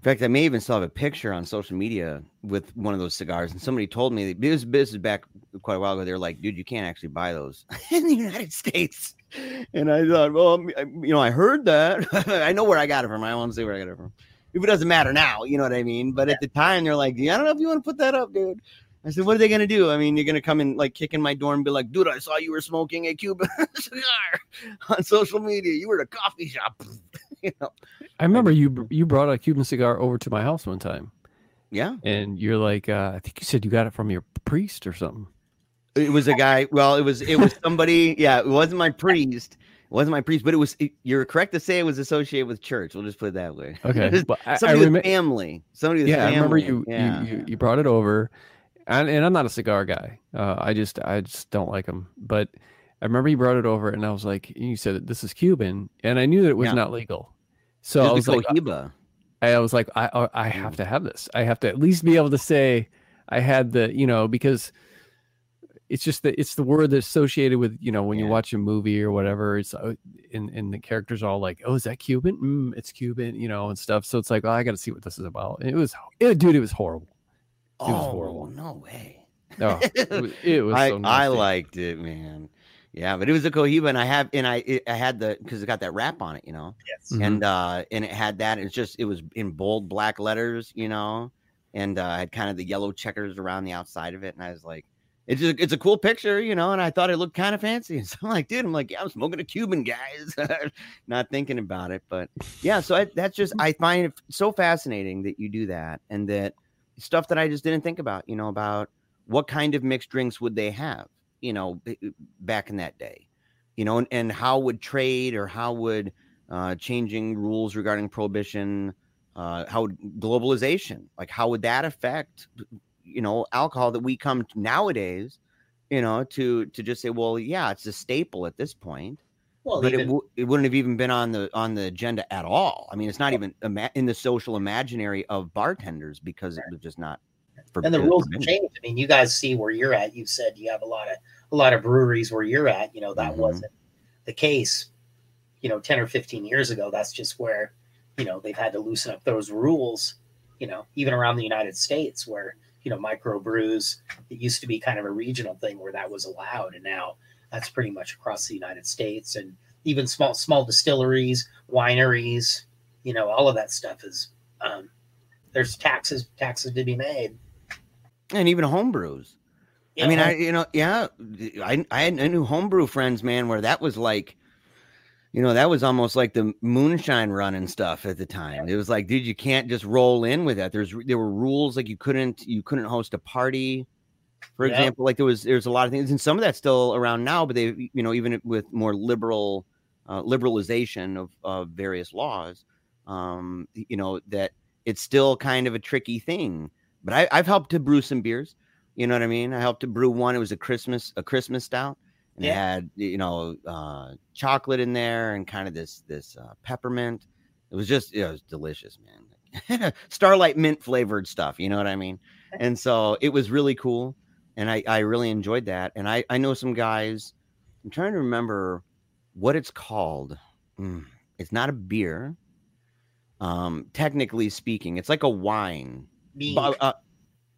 in fact, I may even still have a picture on social media with one of those cigars. And somebody told me this, this is back quite a while ago. They're like, dude, you can't actually buy those in the United States. And I thought, well, um, you know, I heard that. I know where I got it from. I won't say where I got it from. If it doesn't matter now, you know what I mean? But at the time, they're like, yeah, I don't know if you want to put that up, dude. I said, what are they going to do? I mean, you're going to come and like kick in my door and be like, dude, I saw you were smoking a Cuban cigar on social media. You were at a coffee shop. you know, I remember you you brought a Cuban cigar over to my house one time. Yeah, and you're like, uh, I think you said you got it from your priest or something. It was a guy. Well, it was it was somebody. yeah, it wasn't my priest. It wasn't my priest, but it was. It, you're correct to say it was associated with church. We'll just put it that way. Okay, somebody I rem- family. Somebody. yeah, family. I remember you, yeah. you, you you brought it over, and, and I'm not a cigar guy. Uh, I just I just don't like them. But I remember you brought it over, and I was like, you said this is Cuban, and I knew that it was yeah. not legal. So I was like, I was like, I I have to have this. I have to at least be able to say I had the, you know, because it's just that it's the word that's associated with, you know, when yeah. you watch a movie or whatever. It's in and and the characters are all like, oh, is that Cuban? Mm, it's Cuban, you know, and stuff. So it's like, oh, I got to see what this is about. And it was, it, dude, it was horrible. It oh, was horrible. no way. No, oh, it was, it was I, so I liked it, man. Yeah, but it was a Cohiba, and I have and I it, I had the because it got that wrap on it, you know. Yes. Mm-hmm. And uh and it had that. It's just it was in bold black letters, you know, and uh, I had kind of the yellow checkers around the outside of it, and I was like, it's just, it's a cool picture, you know, and I thought it looked kind of fancy. And so I'm like, dude, I'm like, yeah, I'm smoking a Cuban, guys, not thinking about it, but yeah. So I, that's just I find it so fascinating that you do that, and that stuff that I just didn't think about, you know, about what kind of mixed drinks would they have you know, back in that day, you know, and, and how would trade or how would uh, changing rules regarding prohibition, uh, how would globalization, like how would that affect, you know, alcohol that we come nowadays, you know, to to just say, well, yeah, it's a staple at this point. Well, but even, it, w- it wouldn't have even been on the on the agenda at all. I mean, it's not even ima- in the social imaginary of bartenders because it was just not for, and the rules have changed. I mean, you guys see where you're at. You said you have a lot of a lot of breweries where you're at. You know that mm-hmm. wasn't the case. You know, ten or fifteen years ago. That's just where you know they've had to loosen up those rules. You know, even around the United States, where you know microbrews, it used to be kind of a regional thing where that was allowed, and now that's pretty much across the United States, and even small small distilleries, wineries. You know, all of that stuff is um, there's taxes taxes to be made and even homebrews. Yeah. I mean, I you know, yeah, I I knew homebrew friends, man, where that was like, you know, that was almost like the moonshine run and stuff at the time. It was like, dude, you can't just roll in with that. There's there were rules like you couldn't you couldn't host a party, for yeah. example. Like there was there's a lot of things, and some of that's still around now. But they, you know, even with more liberal uh, liberalization of of various laws, um, you know, that it's still kind of a tricky thing but I, I've helped to brew some beers. You know what I mean? I helped to brew one. It was a Christmas a Christmas stout, and yeah. it had you know uh, chocolate in there and kind of this this uh, peppermint. It was just it was delicious, man. Starlight mint flavored stuff. You know what I mean? And so it was really cool, and I I really enjoyed that. And I I know some guys. I'm trying to remember what it's called. Mm, it's not a beer. Um, technically speaking, it's like a wine Mead. Uh,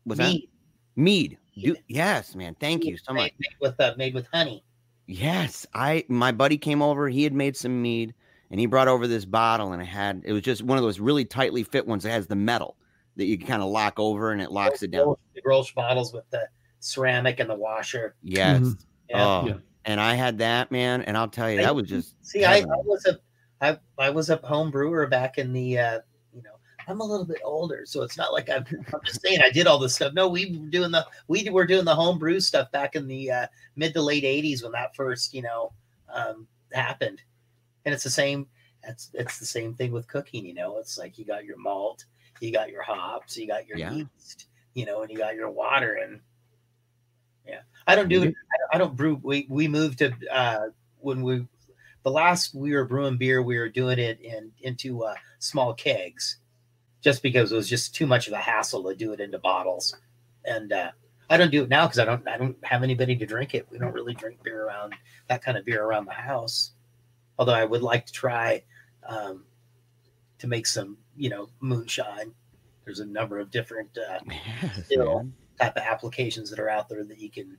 was mead. Mead. Do, yes, man. Thank you so much. Made, made with uh, made with honey. Yes, I my buddy came over. He had made some mead, and he brought over this bottle, and it had it was just one of those really tightly fit ones that has the metal that you can kind of lock over, and it locks it down. The Grolsch bottles with the ceramic and the washer. Yes. Mhm. Yeah. Oh, Yeah. and I had that man, and I'll tell you, I- that was just See, I, I was a I, I was a home brewer back in the uh, you know I'm a little bit older, so it's not like I'm, I'm just saying I did all this stuff. No, we were doing the we were doing the home brew stuff back in the uh, mid to late '80s when that first you know um, happened, and it's the same. It's it's the same thing with cooking. You know, it's like you got your malt, you got your hops, you got your Yeah. yeast, you know, and you got your water and yeah. I don't do it. I don't, I don't brew. We we moved to uh, when we the last we were brewing beer, we were doing it in into uh, small kegs, just because it was just too much of a hassle to do it into bottles. And uh, I don't do it now because I don't I don't have anybody to drink it. We don't really drink beer around that kind of beer around the house. Although I would like to try um, to make some, you know, moonshine. There's a number of different uh, Still. man. type of applications that are out there that you can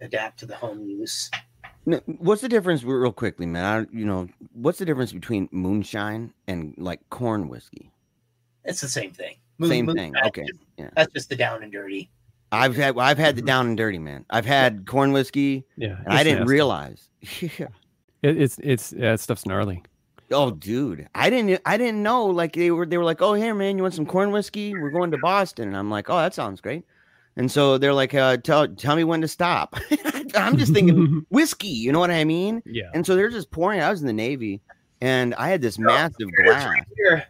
adapt to the home use. No, what's the difference, real quickly, man? I, you know, what's the difference between moonshine and like corn whiskey? It's the same thing. Same moon- thing. that's Okay. just- Yeah. That's just the down and dirty. I've had I've had the Mhm. down and dirty, man. I've had corn whiskey, Yeah. and I didn't nasty. realize. Yeah. It, it's it's yeah, that stuff's gnarly. Oh, dude, I didn't I didn't know. Like they were they were like, oh, here, man, you want some corn whiskey? We're going to Boston, and I'm like, oh, that sounds great. And so they're like, uh, tell tell me when to stop. I'm just thinking whiskey, you know what I mean? yeah. And so they're just pouring. I was in the Navy, and I had this Oh, massive Here, glass. right here.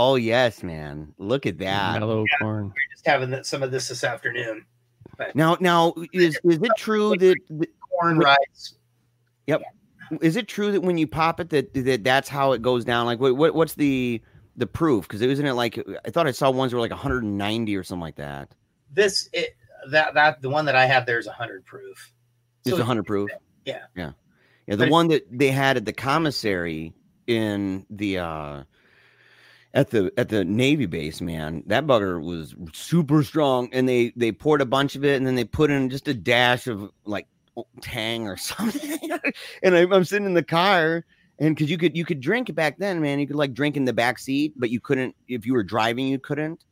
Oh yes, man, look at that. Mellow corn. We're just having that- some of this this afternoon. Now, now is is it true that that- Corn Wait. rice. is it true that when you pop it that, that that's how it goes down? Like, what, what what's the the proof? Because it wasn't it like I thought I saw ones were like 190 or something like that. This it that that the one that I have there is a hundred proof. It's So 100 proof. Yeah. yeah, yeah. The it- one that they had at the commissary in the uh at the at the Navy base, man, that bugger was super strong, and they they poured a bunch of it, and then they put in just a dash of like Tang or something, and I, I'm sitting in the car, and because you could you could drink back then, man, you could like drink in the back seat, but you couldn't if you were driving, you couldn't,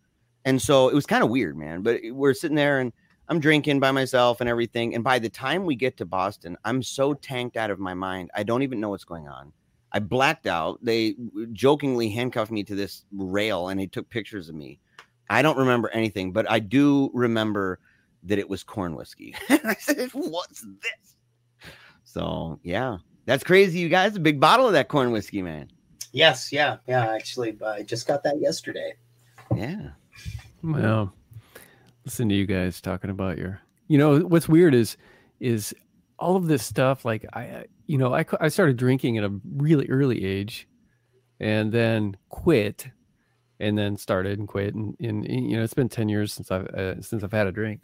and so it was kind of weird, man. But we're sitting there, and I'm drinking by myself and everything, and by the time we get to Boston, I'm so tanked out of my mind, I don't even know what's going on. I blacked out. They jokingly handcuffed me to this rail and they took pictures of me. I don't remember anything, but I do remember that it was corn whiskey. I said, What's this? So, yeah, that's crazy, you guys. A big bottle of that corn whiskey, man. Yes, yeah, yeah. Actually, I just got that yesterday. Yeah. Well, listen to you guys talking about your. You know what's weird is is all of this stuff. Like I, I- you know, I I started drinking at a really early age, and then quit, and then started and quit, and, and you know it's been ten years since I've uh, since I've had a drink,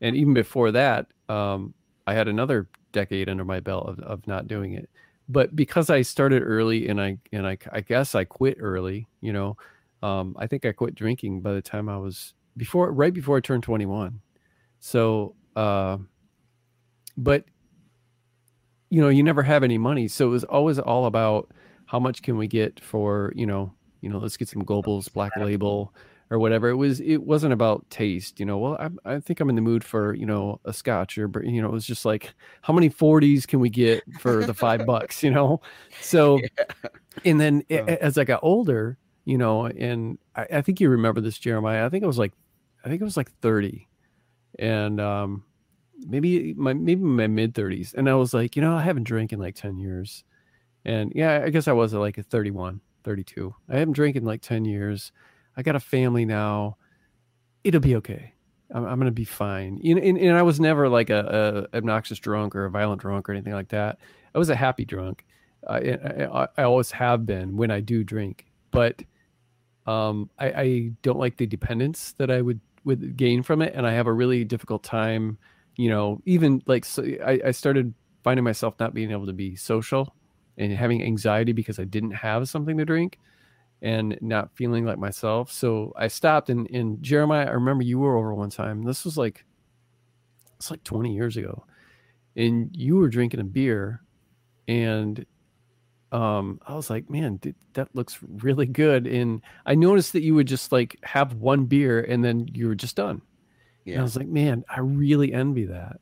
and even before that, um, I had another decade under my belt of, of not doing it. But because I started early and I and I, I guess I quit early, you know, um, I think I quit drinking by the time I was before right before I turned 21. So, uh, but you know, you never have any money, so it was always all about how much can we get for you know, you know, let's get some Goebel's Black Label or whatever. It was it wasn't about taste, you know. Well, I, I think I'm in the mood for you know a Scotch or you know, it was just like how many 40s can we get for the five bucks, you know? So, and then Uh. as I got older, you know, and I, I think you remember this, Jeremiah. I think it was like, I think it was like 30, and um, maybe my maybe my mid 30s, and I was like, you know, I haven't drank in like 10 years, and yeah, I guess I was at like a 31, 32. I haven't drank in like 10 years. I got a family now. It'll be okay. I'm, I'm gonna be fine. You know, and, and I was never like a, a obnoxious drunk or a violent drunk or anything like that. I was a happy drunk. I, I, I always have been when I do drink, but um, I, I don't like the dependence that I would would gain from it, and I have a really difficult time. You know, even like so I, I started finding myself not being able to be social and having anxiety because I didn't have something to drink, and not feeling like myself. So I stopped and, and Jeremiah, I remember you were over one time. This was like it's like 20 years ago. And you were drinking a beer and um I was like, man, dude, that looks really good. And I noticed that you would just like have one beer and then you were just done. Yeah. And I was like, man, I really envy that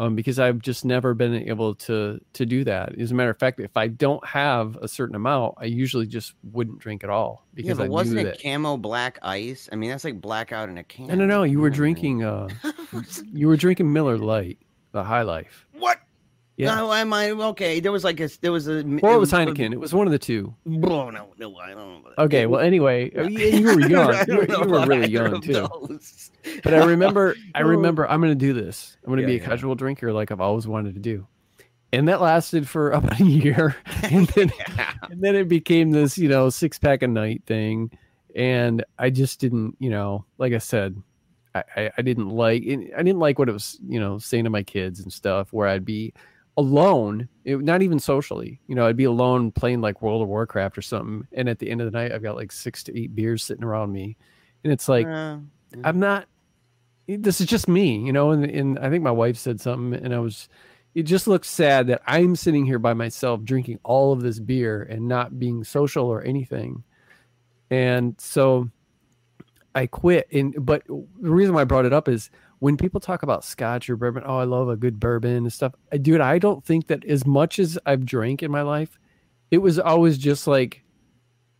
um, because I've just never been able to to do that. As a matter of fact, if I don't have a certain amount, I usually just wouldn't drink at all because yeah, but I wasn't it that... camo black ice? I mean, that's like blackout in a can. No, no, no. You were drinking. Uh, you were drinking Miller Lite, the High Life. What? Yeah. No, am I okay? There was like a there was a or it was Heineken. It was one of the two. Oh no, no, I don't know. Okay, well, anyway, yeah. Uh, you were young. you, you were really young too. But I remember, I oh. remember, I'm going to do this. I'm going to yeah, be a casual drinker, like I've always wanted to do. And that lasted for about a year, and then and then it became this, you know, six pack a night thing. And I just didn't, you know, like I said, I, I, I didn't like I didn't like what it was, you know, saying to my kids and stuff, where I'd be alone, it, not even socially. You know, I'd be alone playing like World of Warcraft or something, and at the end of the night, I've got like six to eight beers sitting around me, and it's like uh, yeah. I'm not. This is just me, you know. And, and I think my wife said something, and I was. It just looks sad that I'm sitting here by myself drinking all of this beer and not being social or anything. And so I quit. And but the reason why I brought it up is when people talk about scotch or bourbon, oh, I love a good bourbon and stuff. Dude, I don't think that as much as I've drank in my life, it was always just like,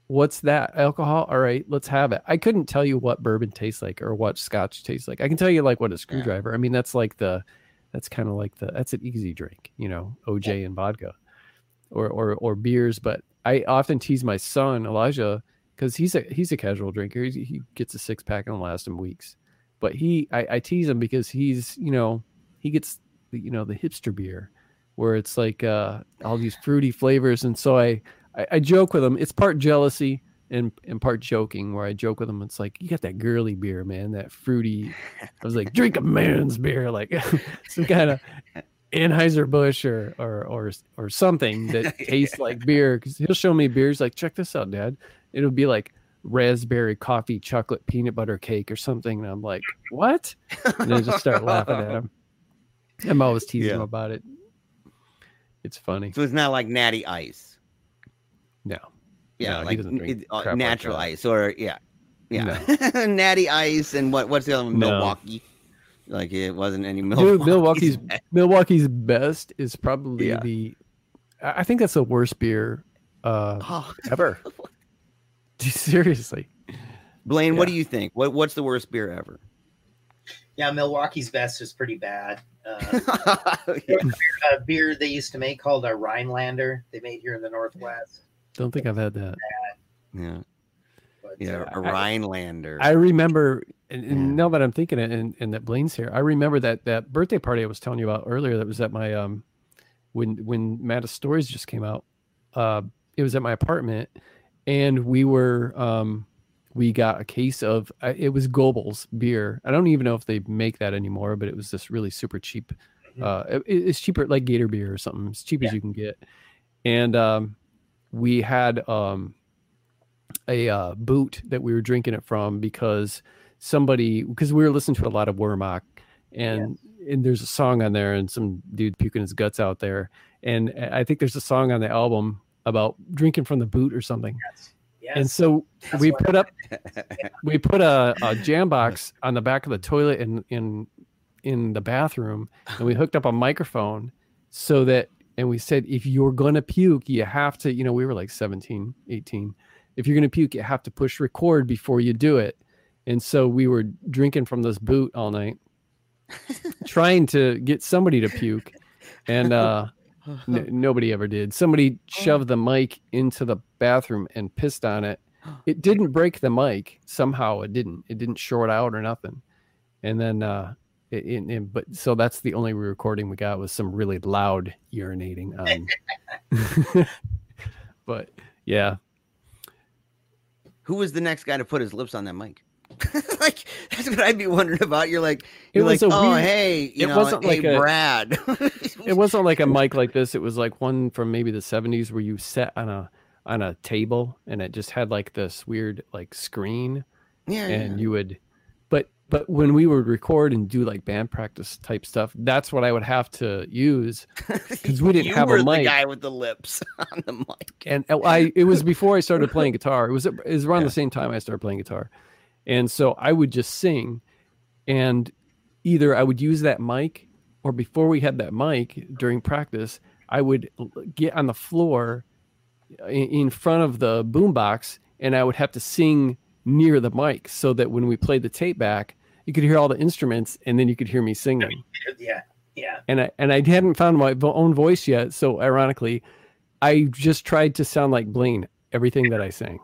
what's that alcohol? All right, let's have it. I couldn't tell you what bourbon tastes like or what scotch tastes like. I can tell you like what a screwdriver. I mean, that's like the, that's kind of like the, that's an easy drink, you know, OJ and vodka, or or or beers. But I often tease my son Elijah because he's a he's a casual drinker. He, he gets a six pack and last him weeks but he I, I tease him because he's you know he gets the, you know the hipster beer where it's like uh, all these fruity flavors. And so I, I, I joke with him. It's part jealousy and and part joking where I joke with him. It's like you got that girly beer man that fruity. I was like drink a man's beer like some kind of Anheuser Busch or or or or something that tastes like beer. Because he'll show me beers like check this out dad. It'll be like raspberry coffee chocolate peanut butter cake or something. And I'm like, what? And I just start laughing at him. I'm always teasing yeah. him about it. It's funny. So it's not like natty ice. No. Yeah, no, like it, uh, natural like ice or yeah. Yeah. No. natty ice and what what's the other one? No. Milwaukee. Like it wasn't any Milwaukee. Dude, Milwaukee's Milwaukee's best is probably yeah. the I think that's the worst beer uh, oh. ever. Seriously. Blaine, yeah. what do you think? What what's the worst beer ever? Yeah, Milwaukee's best is pretty bad. Uh, yeah. a beer they used to make called a Rhinelander. They made here in the Northwest. Don't think I've had that. Yeah. But, yeah, uh, a Rhinelander. I, I remember, and, and yeah. now that I'm thinking it, and, and that Blaine's here, I remember that that birthday party I was telling you about earlier. That was at my um, when when Maddest Stories just came out. Uh, it was at my apartment, and we were um, we got a case of uh, it was Goebel's beer. I don't even know if they make that anymore, but it was this really super cheap. Mm-hmm. Uh, it, it's cheaper like Gator beer or something. As cheap yeah. as you can get. And um, we had um, a uh, boot that we were drinking it from because somebody because we were listening to a lot of Wehrmacht and yeah. and there's a song on there and some dude puking his guts out there and I think there's a song on the album about drinking from the boot or something. Yes. Yes. And so That's we put up we put a, a jam box on the back of the toilet in in in the bathroom and we hooked up a microphone so that and we said if you're going to puke you have to you know we were like 17 18 if you're going to puke you have to push record before you do it and so we were drinking from this boot all night trying to get somebody to puke and uh N- nobody ever did. Somebody shoved the mic into the bathroom and pissed on it. It didn't break the mic. Somehow it didn't. It didn't short out or nothing. And then, uh, it, it, it, but so that's the only recording we got was some really loud urinating. Um, but yeah. Who was the next guy to put his lips on that mic? like that's what I'd be wondering about. You're like, you're like, oh weird, hey, you it know, wasn't hey, like a, Brad. it wasn't like a mic like this. It was like one from maybe the '70s where you sat on a on a table and it just had like this weird like screen Yeah, and yeah. you would but but when we would record and do like band practice type stuff that's what i would have to use because we didn't have a were the mic. guy with the lips on the mic. and uh, i it was before i started playing guitar it was it was around the same time i started playing guitar and so i would just sing and either i would use that mic or before we had that mic during practice i would get on the floor in, front of the boombox and i would have to sing near the mic so that when we played the tape back you could hear all the instruments and then you could hear me singing Yeah, yeah. and I and I hadn't found my own voice yet. So ironically, I just tried to sound like Blaine everything that I sang.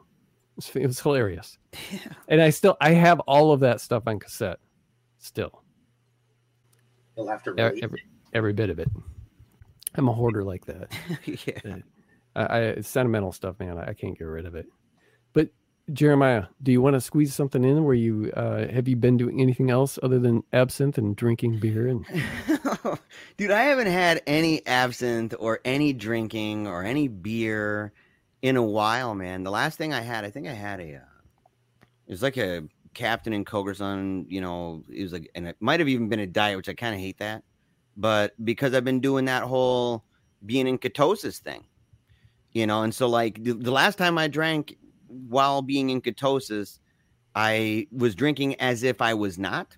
It was, it was hilarious, and I still I have all of that stuff on cassette, still You'll have to E- release every, every bit of it. I'm a hoarder like that. yeah. I, I it's sentimental stuff, man. I, I can't get rid of it. But Jeremiah, do you want to squeeze something in where you uh, have you been doing anything else other than absinthe and drinking beer and Dude, I haven't had any absinthe or any drinking or any beer in a while, man. The last thing I had, I think I had a, uh, it was like a Captain and Kogerson, you know, it was like, and it might have even been a diet, which I kind of hate that. But because I've been doing that whole being in ketosis thing, you know, and so like the, the last time I drank while being in ketosis, I was drinking as if I was not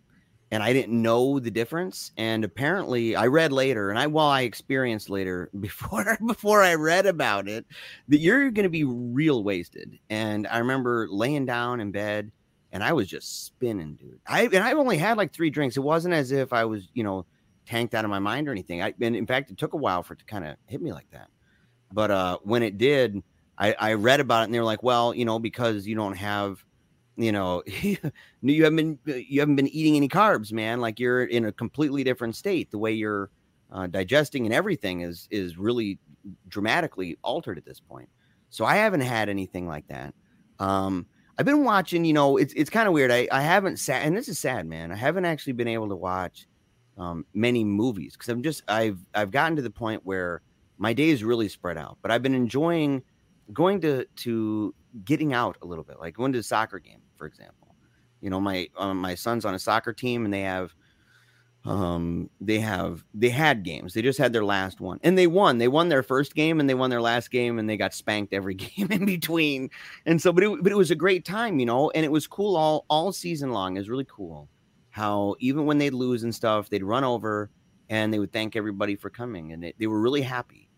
and I didn't know the difference. And apparently, I read later, and I well, I experienced later before before I read about it that you're going to be real wasted. And I remember laying down in bed, and I was just spinning, dude. I and I've only had like three drinks. It wasn't as if I was, you know, tanked out of my mind or anything. I and in fact, it took a while for it to kind of hit me like that. But uh, when it did, I, I read about it, and they were like, well, you know, because you don't have you know you haven't been you haven't been eating any carbs man like you're in a completely different state. The way you're uh, digesting and everything is is really dramatically altered at this point. So i haven't had anything like that. Um i've been watching you know it's it's kind of weird. I i haven't sat and this is sad man. I haven't actually been able to watch um many movies because i'm just i've i've gotten to the point where my day is really spread out but i've been enjoying going to to getting out a little bit like going to a soccer game for example. You know my um, my son's on a soccer team and they have um they have they had games. They just had their last one. And they won. They won their first game and they won their last game and they got spanked every game in between. And so but it, but it was a great time you know and it was cool all all season long. It was really cool how even when they'd lose and stuff they'd run over and they would thank everybody for coming and they, they were really happy.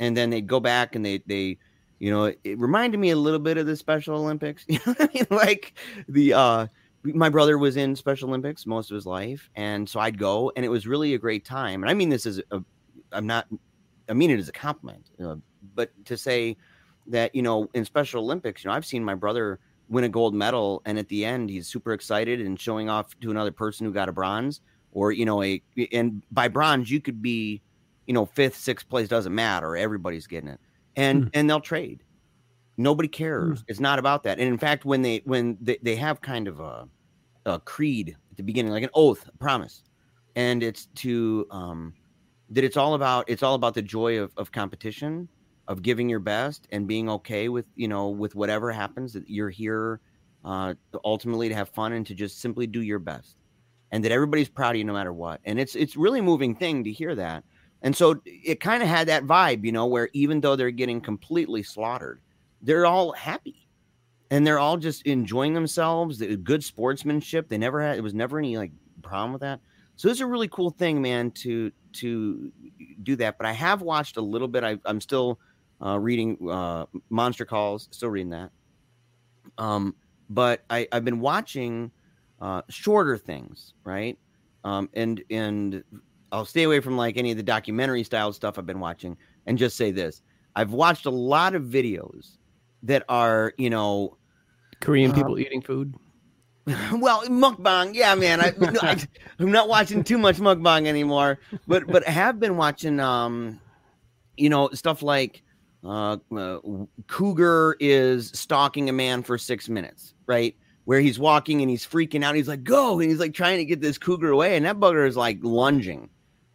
And then they'd go back and they they you know it, it reminded me a little bit of the special olympics you know i mean? Like the uh my brother was in special olympics most of his life and so i'd go and it was really a great time and i mean this as a i'm not i mean it as a compliment uh, but to say that you know in special olympics you know i've seen my brother win a gold medal and at the end he's super excited and showing off to another person who got a bronze or you know a and by bronze you could be you know fifth sixth place doesn't matter everybody's getting it and Hmm. and they'll trade. Nobody cares. It's not about that. And in fact when they when they, they have kind of a, a creed at the beginning like an oath a promise. And it's to um that it's all about it's all about the joy of, of competition of giving your best and being okay with you know with whatever happens that you're here uh ultimately to have fun and to just simply do your best. And that everybody's proud of you no matter what. And it's it's really a moving thing to hear that and so it kind of had that vibe you know where even though they're getting completely slaughtered they're all happy. And they're all just enjoying themselves the good sportsmanship they never had it was never any like problem with that. So it's a really cool thing man to to do that. But i have watched a little bit I, i'm still uh, reading uh, monster calls still reading that. Um, but I, i've been watching uh, shorter things right? Um, and and i'll stay away from like any of the documentary style stuff i've been watching and just say this i've watched a lot of videos that are you know Korean Uh, people eating food. well, mukbang, yeah, man. I, am not watching too much mukbang anymore, but but I have been watching, um, you know, stuff like uh, uh, Cougar is stalking a man for six minutes, right? Where he's walking and he's freaking out. He's like, "Go!" and he's like trying to get this cougar away, and that bugger is like lunging,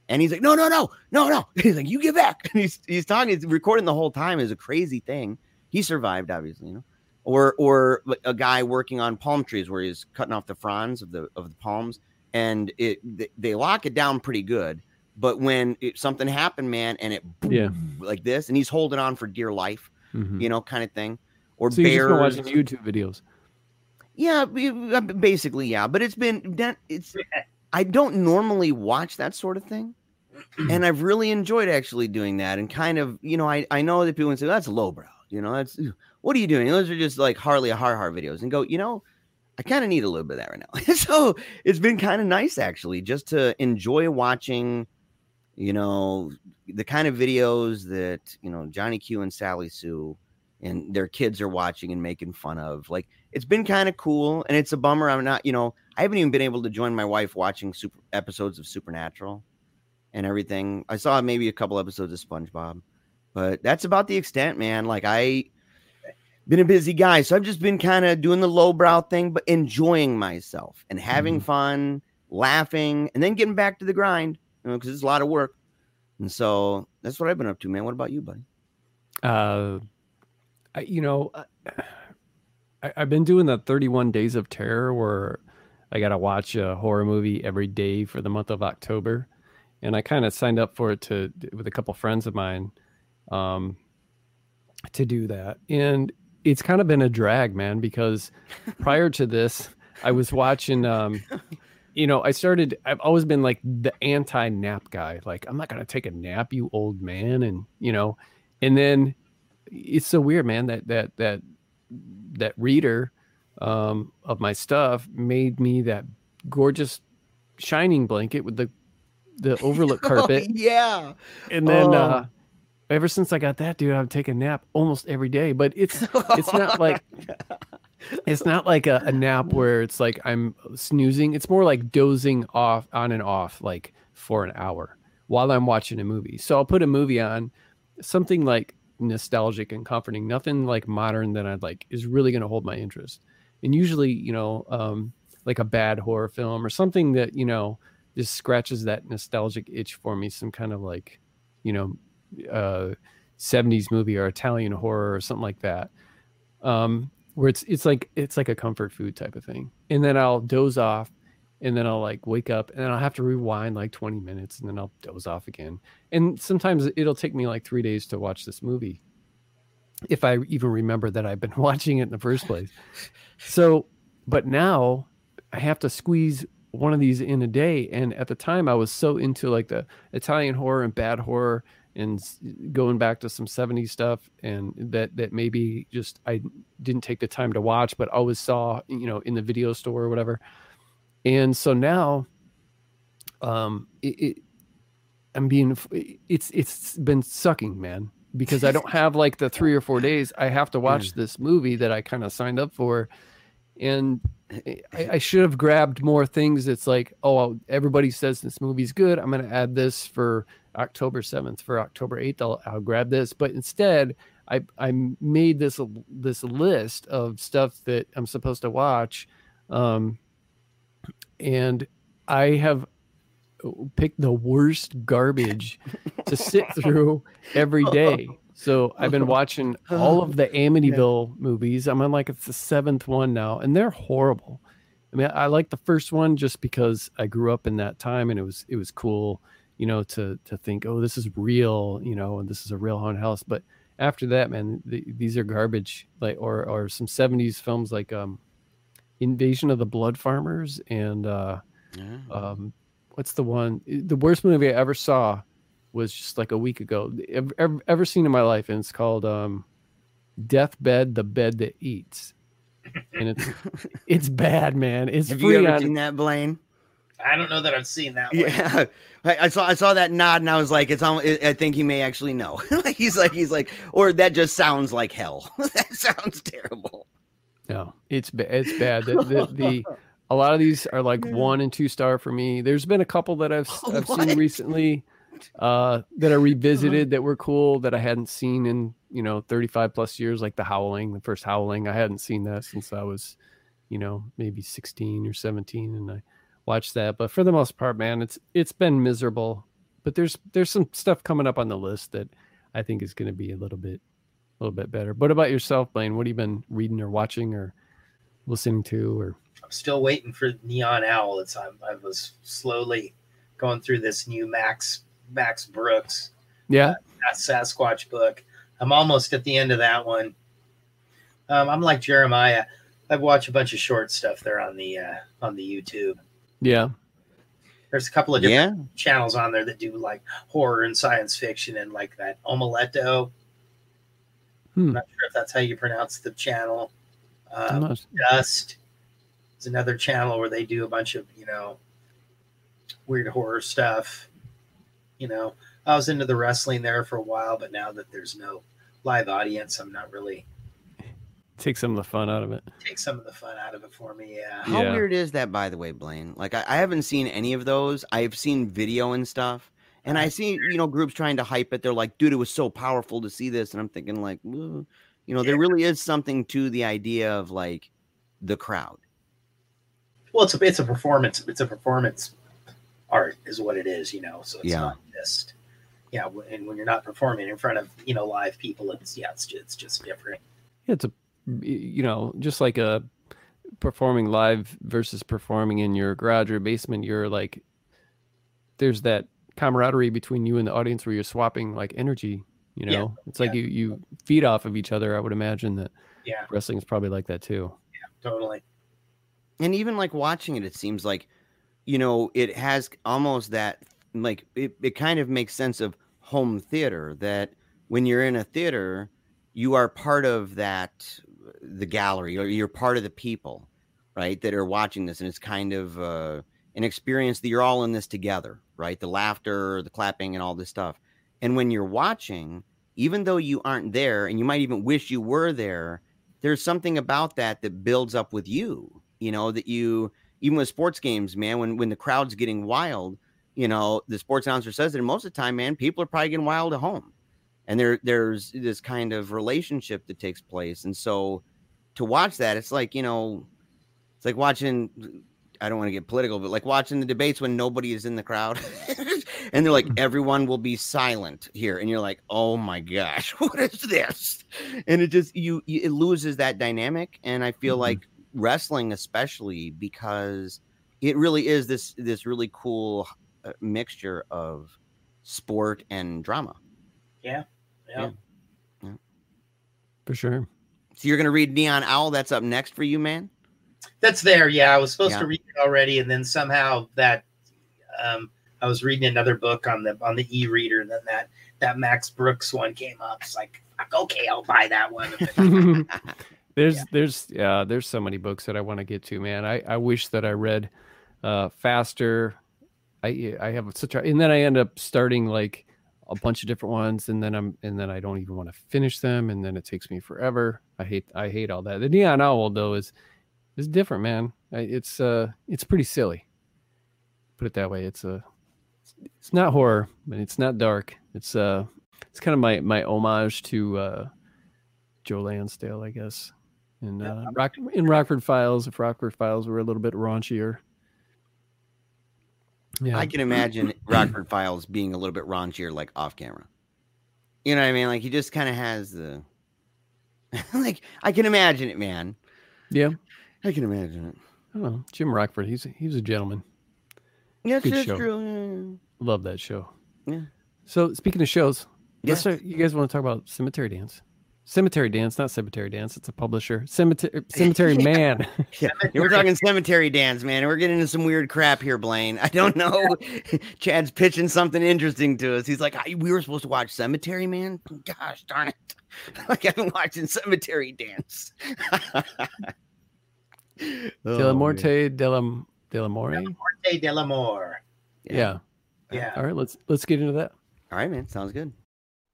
and he's like, "No, no, no, no, no!" He's like, "You get back!" And he's he's talking, he's recording the whole time. is a crazy thing. he survived, obviously, you know. Or or a guy working on palm trees where he's cutting off the fronds of the of the palms, and it they lock it down pretty good. But when it, something happened, man, and it yeah like this, and he's holding on for dear life, mm-hmm. you know, kind of thing. Or so bears. watching YouTube videos. Yeah, basically, yeah. But it's been that it's. I don't normally watch that sort of thing, and I've really enjoyed actually doing that. And kind of, you know, I I know that people say that's lowbrow. You know, that's what are you doing? Those are just like hardly a hard hard videos, and go, you know. I kind of need a little bit of that right now. so it's been kind of nice actually just to enjoy watching, you know, the kind of videos that, you know, Johnny Q and Sally Sue and their kids are watching and making fun of. Like it's been kind of cool, and it's a bummer. I'm not, you know, I haven't even been able to join my wife watching super episodes of Supernatural and everything. I saw maybe a couple episodes of SpongeBob, but that's about the extent, man. Like I been a busy guy, so I've just been kind of doing the lowbrow thing, but enjoying myself and having mm-hmm. fun, laughing, and then getting back to the grind, you know, because it's a lot of work. And so that's what I've been up to, man. What about you, buddy? Uh, you know, I, have been doing the 31 Days of Terror where I got to watch a horror movie every day for the month of October. And I kind of signed up for it to with a couple friends of mine um, to do that. And it's kind of been a drag, man, because prior to this, I was watching. Um, you know, I started. I've always been like the anti nap guy. Like, I'm not gonna take a nap, you old man, and you know, and then it's so weird, man. That that that that reader um, of my stuff made me that gorgeous shining blanket with the the overlook carpet. Oh, yeah. And then oh. uh, ever since I got that, dude, I've taken a nap almost every day. But it's it's not like it's not like a, a, nap where it's like I'm snoozing. It's more like dozing off on and off, like for an hour while I'm watching a movie. So I'll put a movie on, something like nostalgic and comforting, nothing like modern that I'd like is really going to hold my interest. And usually, you know, um, like a bad horror film or something that, you know, just scratches that nostalgic itch for me, some kind of like, you know, uh, 70s movie or Italian horror or something like that. Um, where it's it's like it's like a comfort food type of thing. And then I'll doze off and then I'll like wake up and I'll have to rewind like 20 minutes and then I'll doze off again. And sometimes it'll take me like three days to watch this movie if I even remember that I've been watching it in the first place. So, but now I have to squeeze one of these in a day. And at the time, I was so into like the Italian horror and bad horror and going back to some 70s stuff and that that maybe just I didn't take the time to watch but always saw you know in the video store or whatever and so now um it, it i'm being it's it's been sucking man because i don't have like the three or four days. I have to watch mm. this movie that i kind of signed up for. And I, I, should have grabbed more things. It's like oh everybody says this movie's good. I'm going to add this for october 7th for october 8th I'll, I'll grab this. But instead i i made this this list of stuff that i'm supposed to watch um and I have picked the worst garbage to sit through every day. So I've been watching all of the Amityville movies. I'm on like it's the seventh one now, and they're horrible. I mean, I like the first one just because I grew up in that time, and it was it was cool, you know, to to think, oh, this is real, you know, and this is a real haunted house. But after that, man, the, these are garbage. Like or or some '70s films like um, Invasion of the Blood Farmers and uh, yeah. um, what's the one? The worst movie I ever saw was just like a week ago. Ever, ever, seen in my life, and it's called um, Deathbed: The Bed That Eats, and it's it's bad, man. It's Have free you ever on... seen that, Blaine? I don't know that I've seen that. One. Yeah, I, I, saw I saw that nod, and I was like, it's on. I think he may actually know. he's like, he's like, or that just sounds like hell. that sounds terrible. No, it's it's bad. The, the, the a lot of these are like one and two star for me. There's been a couple that I've oh, I've seen recently uh, that I revisited that were cool that I hadn't seen in you know 35 plus years, like The Howling, the first Howling. I hadn't seen that since I was you know maybe 16 or 17, and I watched that. But for the most part, man, it's it's been miserable. But there's there's some stuff coming up on the list that I think is going to be a little bit little bit better. What about yourself, Blaine? What have you been reading or watching or listening to? Or I'm still waiting for Neon Owl. It's I, I was slowly going through this new Max Max Brooks yeah, that Sasquatch book. I'm almost at the end of that one. Um, I'm like Jeremiah. I've watched a bunch of short stuff there on the uh, on the YouTube. yeah, There's a couple of different Yeah. channels on there that do like horror and science fiction and like that Omeleto. Hmm. I'm not sure if that's how you pronounce the channel. I'm Um, Dust is another channel where they do a bunch of you know weird horror stuff. You know, I was into the wrestling there for a while, but now that there's no live audience, I'm not really take some of the fun out of it. take some of the fun out of it for me. Yeah. How Yeah. weird is that, by the way, Blaine? Like, I, I haven't seen any of those. I've seen video and stuff, and I see you know groups trying to hype it. They're like, "Dude, it was so powerful to see this," and I'm thinking like, "Well, you know, there really is something to the idea of like the crowd. Well, it's a it's a performance. It's a performance art, is what it is. You know, so it's Yeah. not just yeah. And when you're not performing in front of you know live people, it's yeah, it's just, it's just different. Yeah, it's a you know just like a performing live versus performing in your garage or basement. You're like there's that camaraderie between you and the audience where you're swapping like energy. You know, Yeah, it's like you you feed off of each other. I would imagine that Yeah, wrestling is probably like that too. Yeah, totally. and even like watching it it seems like you know it has almost that like it, it kind of makes sense of home theater that when you're in a theater you are part of that the gallery or you're part of the people right that are watching this and it's kind of uh, an experience that you're all in this together right? The laughter the clapping and all this stuff. And when you're watching even though you aren't there and you might even wish you were there there's something about that that builds up with you you know that you even with sports games man when when the crowd's getting wild you know the sports announcer says that most of the time man people are probably getting wild at home. And there there's this kind of relationship that takes place. And so to watch that it's like you know it's like watching i don't want to get political but like watching the debates when nobody is in the crowd and they're like everyone will be silent here and you're like oh my gosh what is this and it just you, you it loses that dynamic and i feel Mhm. like wrestling especially because it really is this this really cool uh, mixture of sport and drama Yeah, Yeah. Yeah. For sure. so you're gonna read neon owl that's up next for you man That's there. Yeah, I was supposed Yeah. to read it already, and then somehow that um, I was reading another book on the on the e-reader, and then that that Max Brooks one came up. It's like, okay, I'll buy that one. there's Yeah. there's yeah there's so many books that I want to get to, man. I I wish that I read uh faster. I I have such a and then I end up starting like a bunch of different ones and then I'm and then I don't even want to finish them and then it takes me forever. I hate I hate all that. The Neon Owl though is is different, man. It's uh it's pretty silly. Put it that way. It's a it's not horror, but it's not dark. It's uh it's kind of my my homage to uh Joe Lansdale, I guess. And uh, Rock in Rockford Files, if Rockford Files were a little bit raunchier. Yeah, I can imagine Rockford Files being a little bit raunchier, like off camera. You know what I mean? Like he just kind of has the, like I can imagine it, man. yeah. I can imagine it. I don't know. Jim Rockford, he's he's a gentleman. Yes, Good that's show. true. Love that show. Yeah. So speaking of shows, Yes. start, you guys want to talk about Cemetery Dance? Cemetery Dance, not Cemetery Dance. It's a publisher. Cemetery Cemetery Yeah. Man. Yeah, yeah, we're talking cemetery dance, man. We're getting into some weird crap here, Blaine. I don't know. Chad's pitching something interesting to us. He's like, "I- "We were supposed to watch Cemetery Man." Gosh darn it! Like I've been watching Cemetery Dance. Oh, Della man. Morte Della Della More. Morte de l'Amour. Yeah. Yeah. All right, let's let's get into that. All right, man. Sounds good.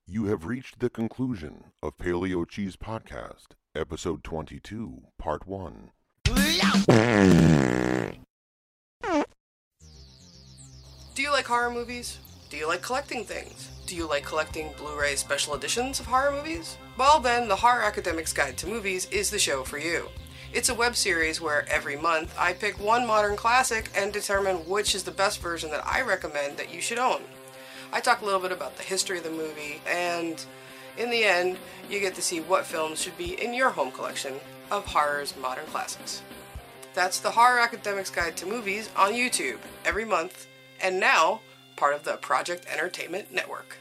You have reached the conclusion of Paleo Cheese Podcast, Episode 22, Part 1. Do you like horror movies? Do you like collecting things? Do you like collecting Blu ray special editions of horror movies? Well, then, The Horror Academic's Guide to Movies is the show for you. It's a web series where every month I pick one modern classic and determine which is the best version that I recommend that you should own. I talk a little bit about the history of the movie and In the end, you get to see what films should be in your home collection of horror's modern classics. That's the Horror Academic's Guide to Movies on YouTube every month, and now part of the Project Entertainment Network.